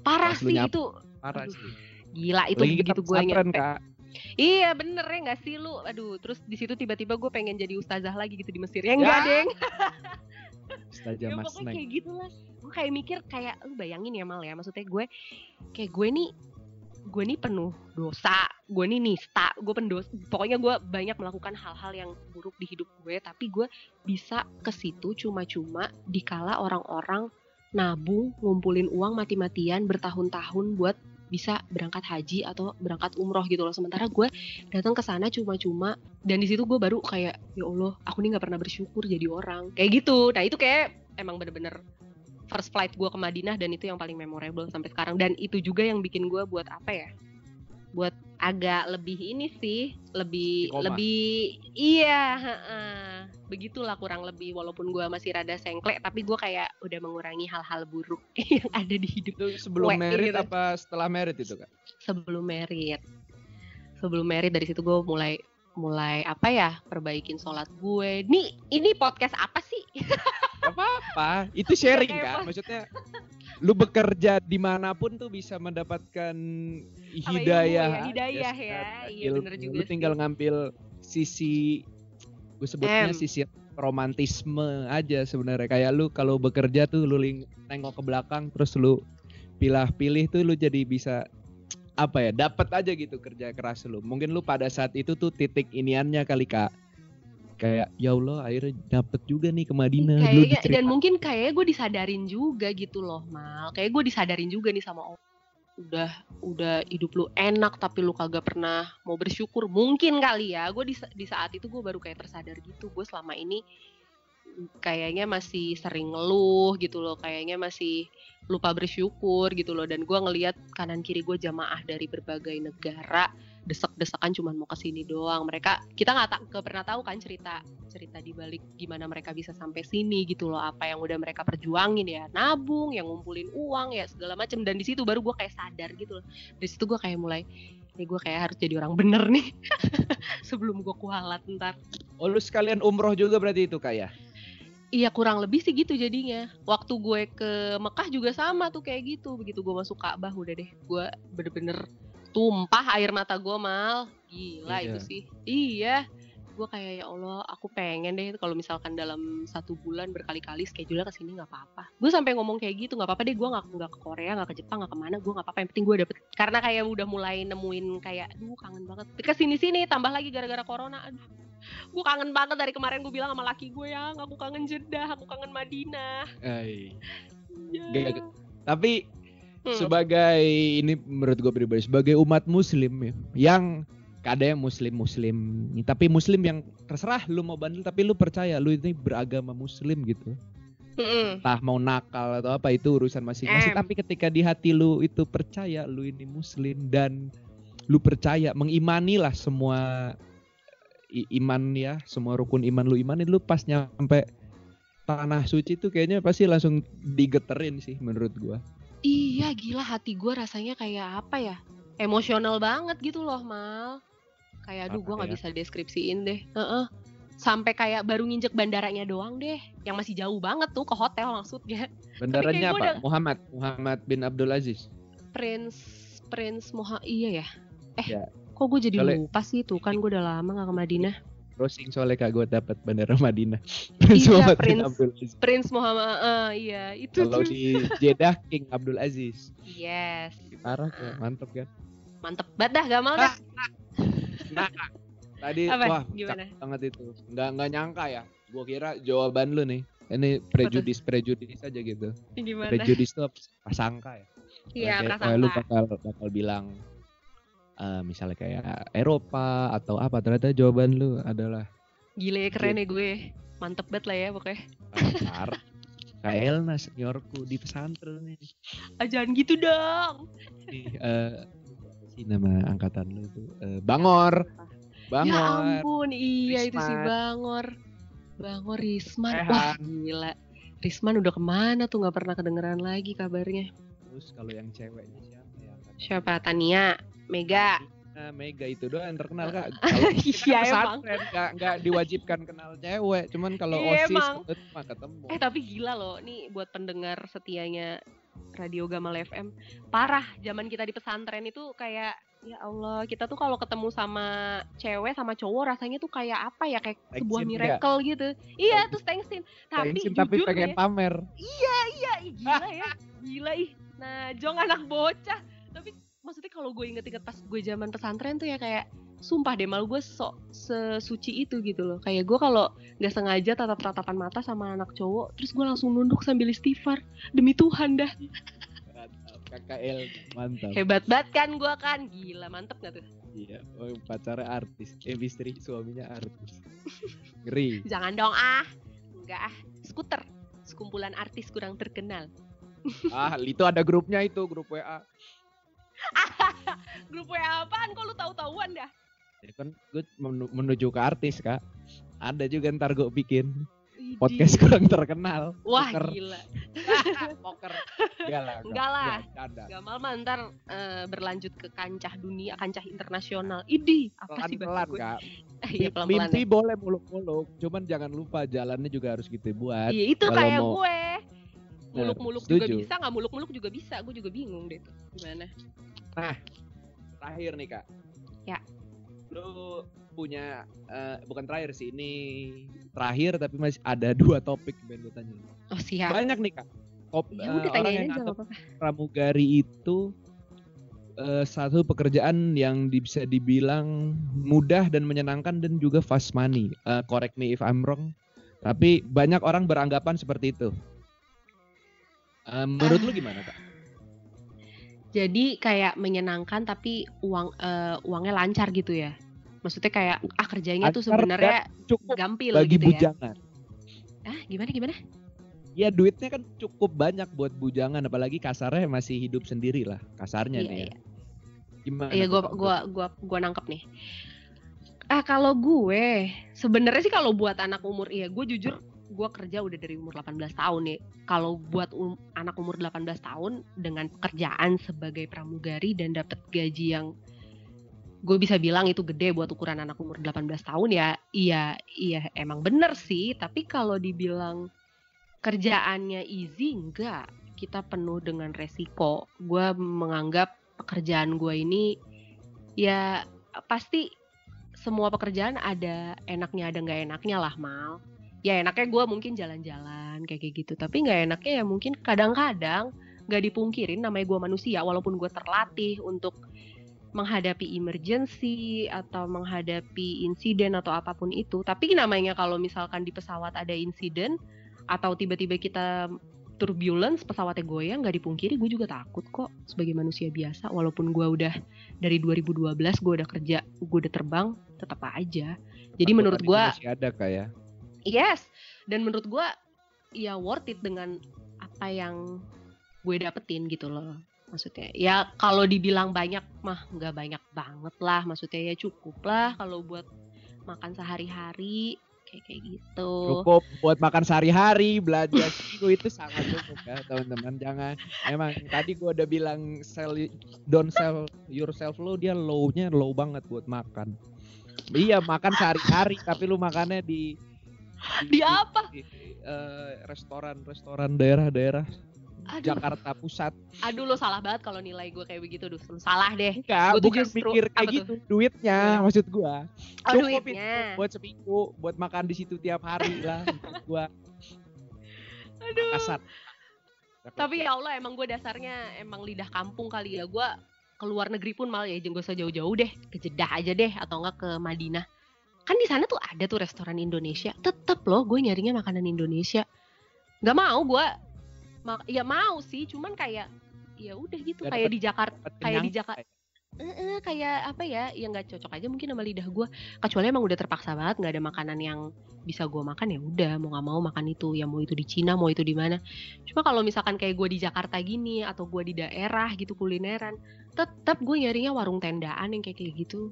Parah lu sih nyap- itu. Parah Aduh, sih. Gila itu Lagi begitu gue nyampe. Kak. Iya bener ya gak sih lu Aduh terus di situ tiba-tiba gue pengen jadi ustazah lagi gitu di Mesir Ya enggak Ya, deng Ustazah Ya Mas pokoknya Neng. kayak gitu lah Gue kayak mikir kayak Lu bayangin ya Mal ya. Maksudnya gue Kayak gue nih Gue nih penuh dosa Gue nih nista Gue pendos Pokoknya gue banyak melakukan hal-hal yang buruk di hidup gue Tapi gue bisa ke situ cuma-cuma Dikala orang-orang nabung Ngumpulin uang mati-matian Bertahun-tahun buat bisa berangkat haji atau berangkat umroh gitu loh. Sementara gue datang ke sana cuma-cuma dan di situ gue baru kayak ya allah aku nih nggak pernah bersyukur jadi orang. Kayak gitu. Nah itu kayak emang bener-bener first flight gue ke Madinah dan itu yang paling memorable sampai sekarang dan itu juga yang bikin gue buat apa ya buat agak lebih ini sih lebih Istiqomah. lebih iya heeh. begitulah kurang lebih walaupun gue masih rada sengklek tapi gue kayak udah mengurangi hal-hal buruk yang ada di hidup Itu sebelum merit gitu. apa setelah merit itu Kak? sebelum merit sebelum merit dari situ gue mulai mulai apa ya perbaikin sholat gue nih ini podcast apa sih Gak apa-apa, itu sharing kak. Maksudnya, lu bekerja di mana pun tuh bisa mendapatkan hidayah. ya, hidayah secara ya. Iya, bener juga Lu tinggal ngambil sisi, gue sebutnya M. sisi romantisme aja sebenarnya. Kayak lu kalau bekerja tuh lu nengok ke belakang, terus lu pilah-pilih tuh lu jadi bisa apa ya dapat aja gitu kerja keras lu mungkin lu pada saat itu tuh titik iniannya kali kak kayak ya Allah akhirnya dapet juga nih ke Madinah. Kayaknya dan mungkin kayaknya gue disadarin juga gitu loh mal. Kayak gue disadarin juga nih sama Allah udah udah hidup lu enak tapi lu kagak pernah mau bersyukur. Mungkin kali ya gue di, di saat itu gue baru kayak tersadar gitu. Gue selama ini kayaknya masih sering ngeluh gitu loh. Kayaknya masih lupa bersyukur gitu loh. Dan gue ngelihat kanan kiri gue jamaah dari berbagai negara desek-desekan cuman mau ke sini doang mereka kita nggak tak pernah tahu kan cerita cerita di balik gimana mereka bisa sampai sini gitu loh apa yang udah mereka perjuangin ya nabung yang ngumpulin uang ya segala macam dan di situ baru gue kayak sadar gitu loh dari situ gue kayak mulai ya gue kayak harus jadi orang bener nih sebelum gue kualat ntar Oh lu sekalian umroh juga berarti itu kak ya? Iya kurang lebih sih gitu jadinya. Waktu gue ke Mekah juga sama tuh kayak gitu. Begitu gue masuk Ka'bah udah deh. Gue bener-bener tumpah air mata gue mal. Gila Iya. itu sih. Iya. Gue kayak ya Allah, aku pengen deh kalau misalkan dalam satu bulan berkali-kali schedule ke sini nggak apa-apa. Gue sampai ngomong kayak gitu nggak apa-apa deh. Gue nggak nggak ke Korea, nggak ke Jepang, nggak ke mana. Gue nggak apa-apa. Yang penting gue dapet. Karena kayak udah mulai nemuin kayak, duh kangen banget. Ke sini-sini tambah lagi gara-gara corona. Aduh, gue kangen banget dari kemarin gue bilang sama laki gue yang aku kangen Jeddah, aku kangen Madinah. Ay. Gak- Tapi Hmm. sebagai ini menurut gue pribadi sebagai umat muslim ya, yang ada yang muslim muslim tapi muslim yang terserah lu mau bandel tapi lu percaya lu ini beragama muslim gitu Mm-mm. entah mau nakal atau apa itu urusan masing-masing tapi ketika di hati lu itu percaya lu ini muslim dan lu percaya mengimanilah semua i- iman ya semua rukun iman lu imanin lu pas nyampe tanah suci itu kayaknya pasti langsung digeterin sih menurut gua Iya gila hati gue rasanya kayak apa ya? Emosional banget gitu loh mal. Kayak aduh gue nggak ya. bisa deskripsiin deh. Heeh. Sampai kayak baru nginjek bandaranya doang deh. Yang masih jauh banget tuh ke hotel maksudnya. Bendarannya gua apa? udah- Muhammad Muhammad bin Abdul Aziz. Prince Prince Moha iya ya. Eh Ya. kok gue jadi Soalnya- lupa sih tuh kan gue udah lama gak ke Madinah. Browsing soalnya kak gue dapat bandara Madinah. Iya, Muhammad bin Prince. Abdul Aziz. Prince Muhammad eh, iya itu Kalau tuh. di Jeddah King Abdul Aziz. Yes. Parah kan? Mantep kan? Mantep banget dah gamal dah. Nah, tadi Apa? wah Gimana? banget itu. Nggak nggak nyangka ya. Gua kira jawaban lu nih. Ini prejudis prejudis aja gitu. Gimana? Prejudis apa? prasangka ya. Iya prasangka. eh, lu bakal bakal bilang eh, misalnya kayak Eropa atau apa ternyata jawaban lu adalah Gile keren ya gue. Mantep banget lah ya pokoknya. Parah. Kak Elna seniorku di pesantren nih. Ah, jangan gitu dong. Eh, apa sih nama angkatan lu itu Eh, Bangor. Ya Bangor. ampun, iya itu si Risman. Bangor. Bangor Risman. Wah, gila. Risman udah ke mana tuh nggak pernah kedengeran lagi kabarnya. Terus kalau yang ceweknya siapa ya? Siapa? Tania, Mega. Nah, Mega itu doang yang terkenal kak. Iya emang. pesantren nggak nggak diwajibkan kenal cewek, cuman kalau Iya, osis emang. mah ketemu. Eh tapi gila loh, nih buat pendengar setianya Radio Gamal FM. Parah, zaman kita di pesantren itu kayak ya Allah, kita tuh kalau ketemu sama cewek sama cowok rasanya tuh kayak apa ya kayak sebuah Thanksin miracle gitu. Iya, terus thanksin. Tapi Thanksin, jujur tapi pengen ya, pamer. iya ih, gila ya. Gila ih. Nah, Jong anak bocah. Tapi maksudnya kalau gue inget-inget pas gue zaman pesantren tuh ya kayak sumpah deh malu gue sok sesuci itu gitu loh. Kayak gue kalau nggak sengaja tatap tatapan mata sama anak cowok terus gue langsung nunduk sambil istighfar. Demi Tuhan dah. KKL mantap. hebat banget kan gue kan? Gila mantep gak tuh? Iya, oh, pacarnya artis, eh istri suaminya artis. Ngeri. jangan dong ah. Enggak ah. Skuter. Sekumpulan artis kurang terkenal. Ah, itu ada grupnya itu, grup WA. grup WA apaan kok lu tahu-tahuan dah Ya kan gue menu- menuju ke artis, Kak. Ada juga ntar gue bikin podcast kurang terkenal. wah Poker. gila Poker. Enggak lah. Enggak lah. Gamal mah ntar eh, berlanjut ke kancah dunia, kancah internasional. Idi, apa sih bahasa gue? Kak. Iya pelan-pelan. Mimpi ya. boleh muluk-muluk, cuman jangan lupa jalannya juga harus gitu buat. Iya itu kalau kayak mau- gue. Muluk-muluk juga bisa, nggak muluk-muluk juga bisa. Gue juga bingung deh tuh. Gimana? Terakhir nih, Kak. Ya. Lu punya eh, bukan terakhir sih, ini terakhir tapi masih ada dua topik yang gue tanya. Oh siap. Banyak nih, Kak. Top, Ya udah orang yang aja pramugari itu eh, satu pekerjaan yang di- bisa dibilang mudah dan menyenangkan dan juga fast money. Eh, correct me if I'm wrong. Tapi banyak orang beranggapan seperti itu. Eh, menurut lu gimana kak? Jadi kayak menyenangkan tapi uang eh, uangnya lancar gitu ya. Maksudnya kayak ah kerjanya tuh Lancar sebenarnya Cukup gampil bagi gitu ya. bujangan. Ah gimana gimana? Ya duitnya kan cukup banyak buat bujangan, apalagi kasarnya masih hidup sendiri lah, kasarnya Iya, nih. iya. Ya. Gimana? Iya, tuh, gua gua gua gua nangkep nih. Ah kalau gue sebenarnya sih kalau buat anak umur iya, gue jujur gue kerja udah dari umur 18 tahun nih. Kalau buat um- anak umur 18 tahun dengan pekerjaan sebagai pramugari dan dapat gaji yang gue bisa bilang itu gede buat ukuran anak umur 18 tahun ya iya iya emang bener sih. Tapi kalau dibilang kerjaannya easy enggak. Kita penuh dengan resiko. Gue menganggap pekerjaan gue ini ya pasti semua pekerjaan ada enaknya ada nggak enaknya lah mal ya enaknya gue mungkin jalan-jalan kayak gitu. Tapi nggak enaknya ya mungkin kadang-kadang nggak dipungkirin namanya gue manusia walaupun gue terlatih untuk menghadapi emergency atau menghadapi insiden atau apa pun itu. Tapi namanya kalau misalkan di pesawat ada insiden atau tiba-tiba kita turbulence pesawatnya goyang nggak dipungkiri gue juga takut kok sebagai manusia biasa. Walaupun gue udah dari 2012 gue udah kerja gue udah terbang tetap aja. Jadi Takut menurut gue masih ada kayak yes. Dan menurut gue ya worth it dengan apa yang gue dapetin gitu loh. Maksudnya ya kalau dibilang banyak mah nggak banyak banget lah. Maksudnya ya cukup lah kalau buat makan sehari-hari kayak kayak gitu. Cukup buat makan sehari-hari belajar itu itu sangat cukup ya teman-teman. Jangan emang tadi gua udah bilang sell don't sell yourself low dia low-nya low banget buat makan. Iya makan sehari-hari tapi lu makannya di Di apa? di, eh, restoran-restoran daerah-daerah aduh, Jakarta Pusat. Aduh lo salah banget kalau nilai gue kayak begitu duh salah deh. Enggak tuh bukan mikir kayak apa tuh? gitu duitnya maksud gua. Oh Cukup duitnya. itu buat seminggu buat makan di situ tiap hari lah gua. Aduh. Kasar tapi ya Allah emang gue dasarnya emang lidah kampung kali ya. Gue keluar negeri pun malah ya jangan usah jauh-jauh deh. Ke Jeddah aja deh atau enggak ke Madinah kan di sana tuh ada tuh restoran Indonesia. Tetep loh gue nyarinya makanan Indonesia. Nggak mau gue Ma- ya mau sih cuman kayak ya udah gitu kayak di Jakarta kayak di. Jakarta Eh, kayak apa ya yang nggak cocok aja mungkin sama lidah gue kecuali emang udah terpaksa banget nggak ada makanan yang bisa gue makan ya udah mau nggak mau makan itu. Ya mau itu di Cina mau itu di mana. Cuma kalau misalkan kayak gue di Jakarta gini atau gue di daerah gitu kulineran tetap gue nyarinya warung tendaan yang kayak kayak gitu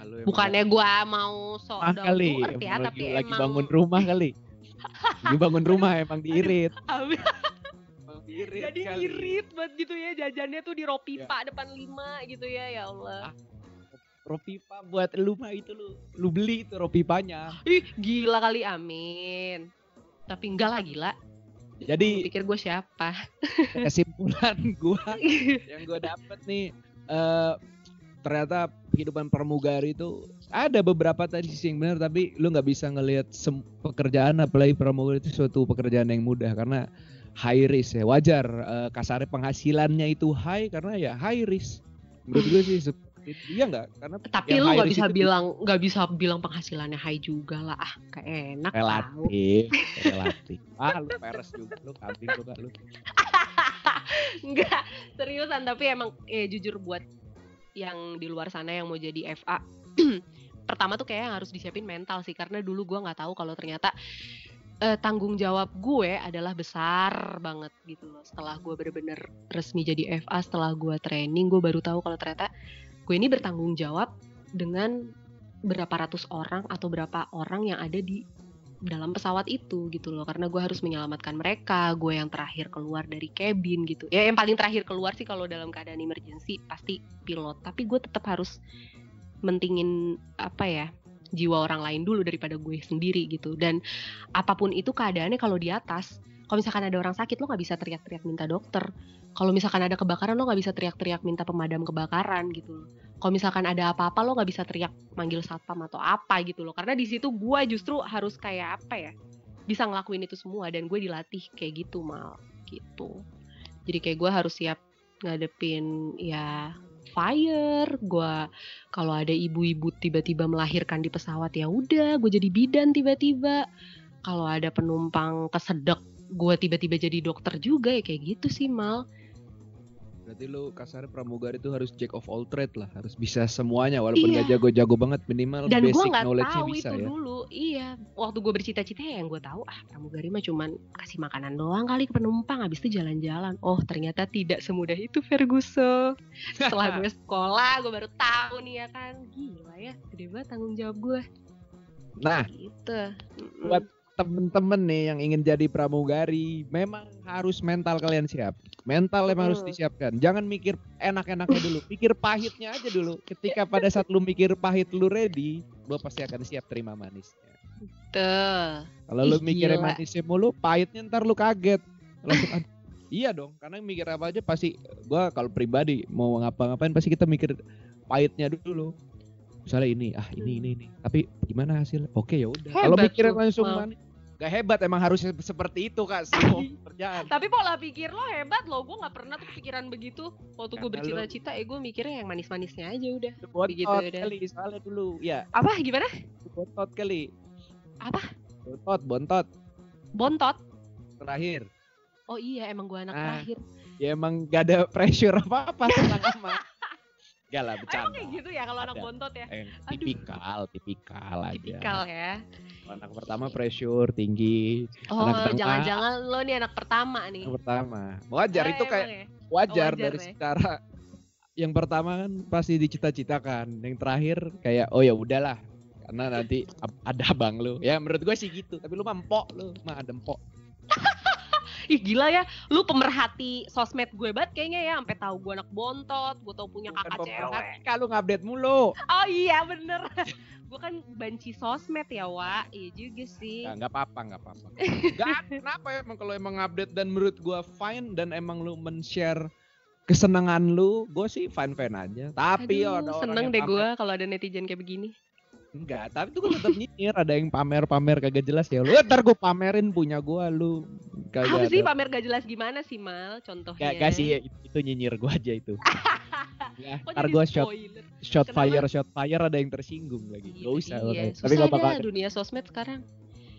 Ah, lu emang bukannya gue mau sok down kali ya tapi lagi, lagi emang bangun rumah kali. Lagi bangun rumah emang diirit. Emang diirit jadi kali. irit banget gitu ya jajannya tuh di Ropipa depan lima gitu ya ya Allah. Ah. Ropipa buat lu mah itu lu lu beli itu Ropipanya. Ih gila kali amin. Tapi enggak lah gila. Lu jadi pikir gue siapa? kesimpulan gua yang gua dapet nih eh ternyata kehidupan pramugari itu ada beberapa tadi sisi yang benar tapi lu nggak bisa ngelihat pekerjaan apalagi pramugari itu suatu pekerjaan yang mudah karena high risk ya. Wajar eh, kasarnya penghasilannya itu high karena ya high risk. Menurut gue sih iya nggak? Karena tapi lu nggak bisa bilang nggak bisa bilang penghasilannya high juga lah. Ah kayak enak tau. Relatif relatif. Ah lu peres juga lu kambing juga lu. Enggak, seriusan tapi emang eh jujur buat yang di luar sana yang mau jadi FA pertama tuh kayak harus disiapin mental sih karena dulu gua nggak tahu kalau ternyata eh, tanggung jawab gue adalah besar banget gitu loh. Setelah gue bener-bener resmi jadi FA setelah gue training gue baru tahu kalau ternyata gue ini bertanggung jawab dengan berapa ratus orang atau berapa orang yang ada di dalam pesawat itu gitu loh. Karena gue harus menyelamatkan mereka gue yang terakhir keluar dari cabin gitu. Ya yang paling terakhir keluar sih kalau dalam keadaan emergency pasti pilot. Tapi gue tetap harus mentingin apa ya jiwa orang lain dulu daripada gue sendiri gitu. Dan apa pun itu keadaannya kalau di atas kalau misalkan ada orang sakit lo nggak bisa teriak-teriak minta dokter. Kalau misalkan ada kebakaran lo nggak bisa teriak-teriak minta pemadam kebakaran gitu kalau misalkan ada apa-apa lo nggak bisa teriak manggil satpam atau apa gitu loh. Karena di situ gue justru harus kayak apa ya bisa ngelakuin itu semua dan gue dilatih kayak gitu mal gitu. Jadi kayak gue harus siap ngadepin ya fire gue kalau ada ibu-ibu tiba-tiba melahirkan di pesawat ya udah gue jadi bidan tiba-tiba. Kalau ada penumpang kesedek gue tiba-tiba jadi dokter juga ya kayak gitu sih mal berarti lu kasarnya pramugari itu harus jack of all trade lah harus bisa semuanya walaupun Iya. nggak jago-jago banget minimal dan basic nggak knowledge-nya tahu bisa itu ya. dulu iya. Waktu gue bercita-cita ya yang gue tahu ah pramugari mah cuman kasih makanan doang kali ke penumpang habis itu jalan-jalan. Oh ternyata tidak semudah itu Ferguson. Setelah gue sekolah gue baru tahu nih ya kan. Gila ya gede banget tanggung jawab gue nah gitu. Buat temen-temen nih yang ingin jadi pramugari memang harus mental kalian siap Mental emang harus Hmm. disiapkan. Jangan mikir enak-enaknya dulu, pikir pahitnya aja dulu. Ketika pada saat lu mikir pahit lu ready, lu pasti akan siap terima manisnya. Tuh. Kalau lu gila. manisnya mulu, pahitnya ntar lu kaget. Langsung, iya dong, karena mikir apa aja pasti gua kalau pribadi mau ngapa-ngapain pasti kita mikir pahitnya dulu. Misalnya ini, ah ini ini ini. Tapi gimana hasilnya? Oke ya udah. Kalau mikirin langsung manis, gak hebat emang harusnya seperti itu kak semua kerjaan. Tapi pola pikir lo hebat loh, gue nggak pernah tuh kepikiran begitu. Waktu gue bercita-cita, eh gue mikirnya yang manis-manisnya aja udah. Bontot Begitu udah. kali soalnya dulu. Ya, Apa? Gimana? bontot kali. Apa? Bontot, bontot Bontot? terakhir. Oh iya, emang gue anak Ah. terakhir. Ya emang gak ada pressure apa-apa tentang ama. Gak lah Emang bercanda. kayak gitu ya kalau anak bontot ya? Eh, Aduh. tipikal, tipikal aja. Tipikal ya. Anak pertama pressure tinggi. Oh, jangan-jangan lo nih anak pertama nih. Anak pertama. Wajar Eh, itu kayak emang ya? wajar, wajar dari ya. secara yang pertama kan pasti dicita-citakan. Yang terakhir kayak oh ya udahlah. Karena nanti ada abang lu. Ya menurut gue sih gitu. Tapi lu mah empok lu, mah ada empok. Ih gila ya, lu pemerhati sosmed gue banget kayaknya ya, sampai tahu gue anak bontot, gue tahu punya kakak cewek. Kalau ngupdate mulu. Oh iya bener, gue kan banci sosmed ya Wak, iya juga sih. Nggak, apa-apa, nggak apa-apa. Nggak, kenapa emang kalau emang update dan menurut gua fine dan emang lu men-share kesenangan lu, gua sih fine-fine aja. Tapi Aduh, ada orang seneng yang deh gue kalau ada netizen kayak begini. Enggak, tapi itu kan tetap nyinyir. Ada yang pamer-pamer kagak jelas ya. Lu ntar gua pamerin punya gua lu. Apa Kagak sih ada. pamer gak jelas gimana sih Mal? Contohnya. Gak, gak sih, itu, itu nyinyir gua aja itu. ya, Kok ntar gua shot, shot Kenapa? fire, shot fire ada yang tersinggung lagi. Itu Gak usah. Iya, Susah Tapi gak bakal. dunia sosmed sekarang.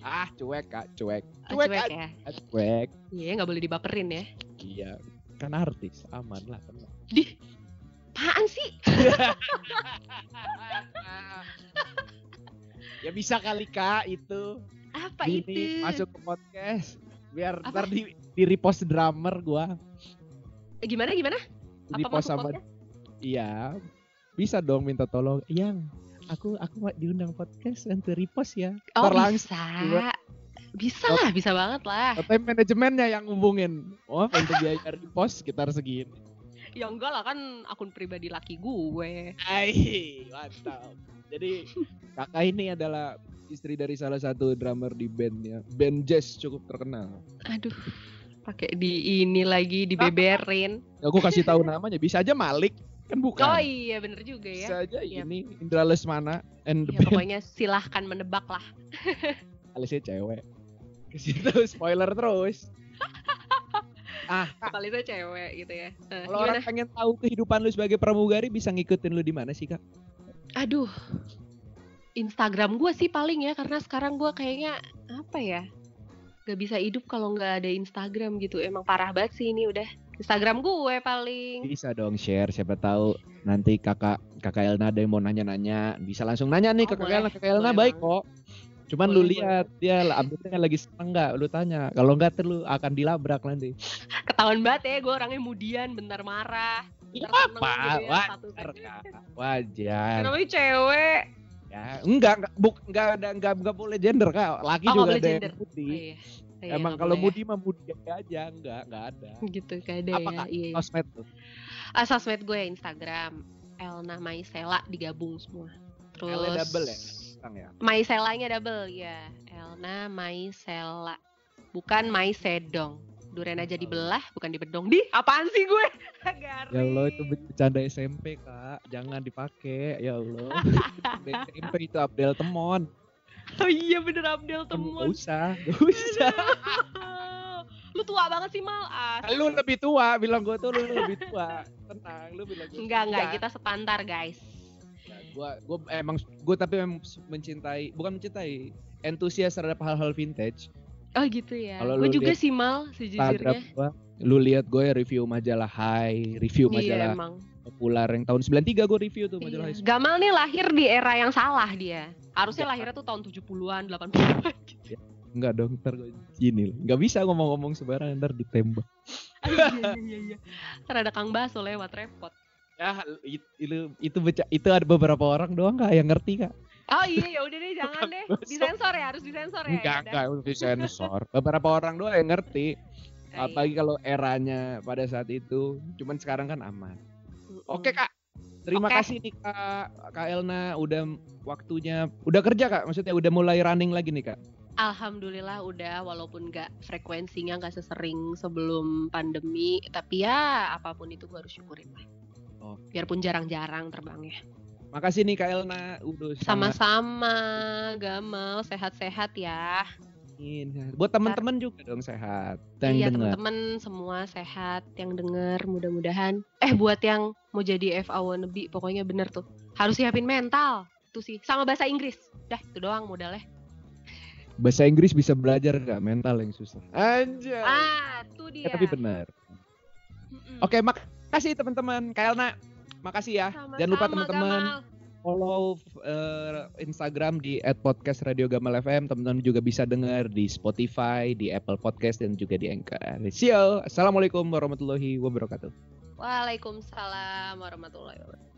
Ah, cuek kak, cuek. Ah, Cuek, cuek aja, ya. cuek. Iya nggak boleh dibaperin ya. Iya, kan artis, aman lah. tenang. Di, apaan sih? ya bisa kali kak itu Apa Gini, itu? masuk ke podcast biar Apa? ntar di, di repost drummer gua Eh, gimana gimana? Apa post masuk sama podcast? iya bisa dong minta tolong yang aku aku mau diundang podcast nanti repost ya Oh Ntar bisa. Bisa lah, bisa banget lah. tapi manajemennya yang ngubungin oh untuk biaya repost sekitar segini Ya enggak lah kan akun pribadi laki gue. Hai, mantap. Jadi kakak ini adalah istri dari salah satu drummer di bandnya, band jazz cukup terkenal. Aduh, pakai di ini lagi dibeberin. Aku kasih tahu namanya, bisa aja Malik, kan bukan. Oh iya bener juga Bisa ya. aja Iya. ini Indra Lesmana and the Ya, band pokoknya silahkan menebak lah. alisnya cewek. Ke situ spoiler terus. Ah, itu cewek gitu ya. Nah, kalau orang pengen tahu kehidupan lu sebagai pramugari bisa ngikutin lu di mana sih, Kak? Aduh, Instagram gue sih paling ya karena sekarang gue kayaknya apa ya? Gak bisa hidup kalau nggak ada Instagram gitu. Emang parah banget sih ini udah. Instagram gue paling. Bisa dong share, siapa tahu nanti kakak kakak Elna ada yang mau nanya-nanya, bisa langsung nanya nih Oh, ke kakak. Elna, kakak Elna baik kok. Cuman lu Boleh, lihat dia lah update-nya lagi seneng nggak, lu tanya. Kalau nggak tuh lu akan dilabrak nanti. Ketahuan banget ya gue orangnya mudian, bentar marah. Iya apa? gitu ya, Wajar. Wajar. Namanya cewek. Ya, enggak, enggak, buk, enggak ada, enggak, enggak boleh gender kak. Laki Oh, juga ada gender. yang putih. Oh, iya. Iya, Emang kalau mudi mah mudi aja, enggak, enggak ada. ya. gitu kayak ada Apa, ya. Kak? Iya. iya. Sosmed tuh. Ah, sosmed gue Instagram. Elna Maisela digabung semua. Terus L-nya double ya? Sekarang ya. Maiselanya double ya. Elna Maisela. Bukan Maisedong. Duren aja dibelah, bukan dibedong. Di, apaan sih gue? Garing. Ya Allah itu bercanda SMP kak, jangan dipakai. Ya Allah. SMP itu Abdel Temon. Oh iya bener Abdel Gak temen. usah, gak usah. lu tua banget sih Mal. Ah, lu lebih tua, bilang gue tuh lu lebih tua. Tenang, lu bilang gue. enggak enggak kita sepantar guys. Gua, gua emang, gue tapi memang mencintai, bukan mencintai, entusias terhadap hal-hal vintage. Oh gitu ya. Kalau Gue lu juga sih Mal sejujurnya. gua, lu lihat gue review majalah High, review Iya majalah emang. populer yang tahun 93 gue review tuh majalah Iya. High. Gamal nih lahir di era yang salah dia. Harusnya Iya. lahirnya tuh tahun 70-an, 80-an gitu. Enggak dong, ntar gue gini. Enggak bisa ngomong-ngomong sembarangan ntar ditembak. Aduh, iya, iya, iya. Ntar ada Kang Baso lewat repot. Ya, itu itu itu, beca- itu ada beberapa orang doang kak yang ngerti kak. Oh iya ya udah deh jangan deh. Disensor ya, harus disensor ya. Enggak, ya enggak, untuk disensor. beberapa orang doang yang ngerti. Ah, Apalagi kalau eranya pada saat itu. Cuman sekarang kan aman. Oke kak, terima Oke. kasih nih kak, kak Elna udah waktunya, udah kerja kak, maksudnya udah mulai running lagi nih kak. Alhamdulillah udah walaupun nggak frekuensinya nggak sesering sebelum pandemi, tapi ya apa pun itu gue harus syukurin lah. Oh. Biarpun jarang-jarang terbangnya. Makasih nih kak Elna, udah Sama-sama, Gamal, sehat-sehat ya. ingin. Buat teman-teman juga dong sehat. Yang iya teman-teman semua sehat yang denger mudah-mudahan. Eh buat yang mau jadi FA wannabe pokoknya bener tuh. Harus siapin mental. Itu sih sama bahasa Inggris. Dah itu doang modalnya. Bahasa Inggris bisa belajar kak, mental yang susah. Anjay. Ah, tuh Eh, dia. tapi benar. Mm-mm. Oke, makasih teman-teman. Kak Elna, makasih ya. Jangan lupa teman-teman follow eh, Instagram di @podcastradiogamal_fm. Teman-teman juga bisa dengar di Spotify, di Apple Podcast dan juga di Anchor. See you. Assalamualaikum warahmatullahi wabarakatuh. Waalaikumsalam warahmatullahi wabarakatuh.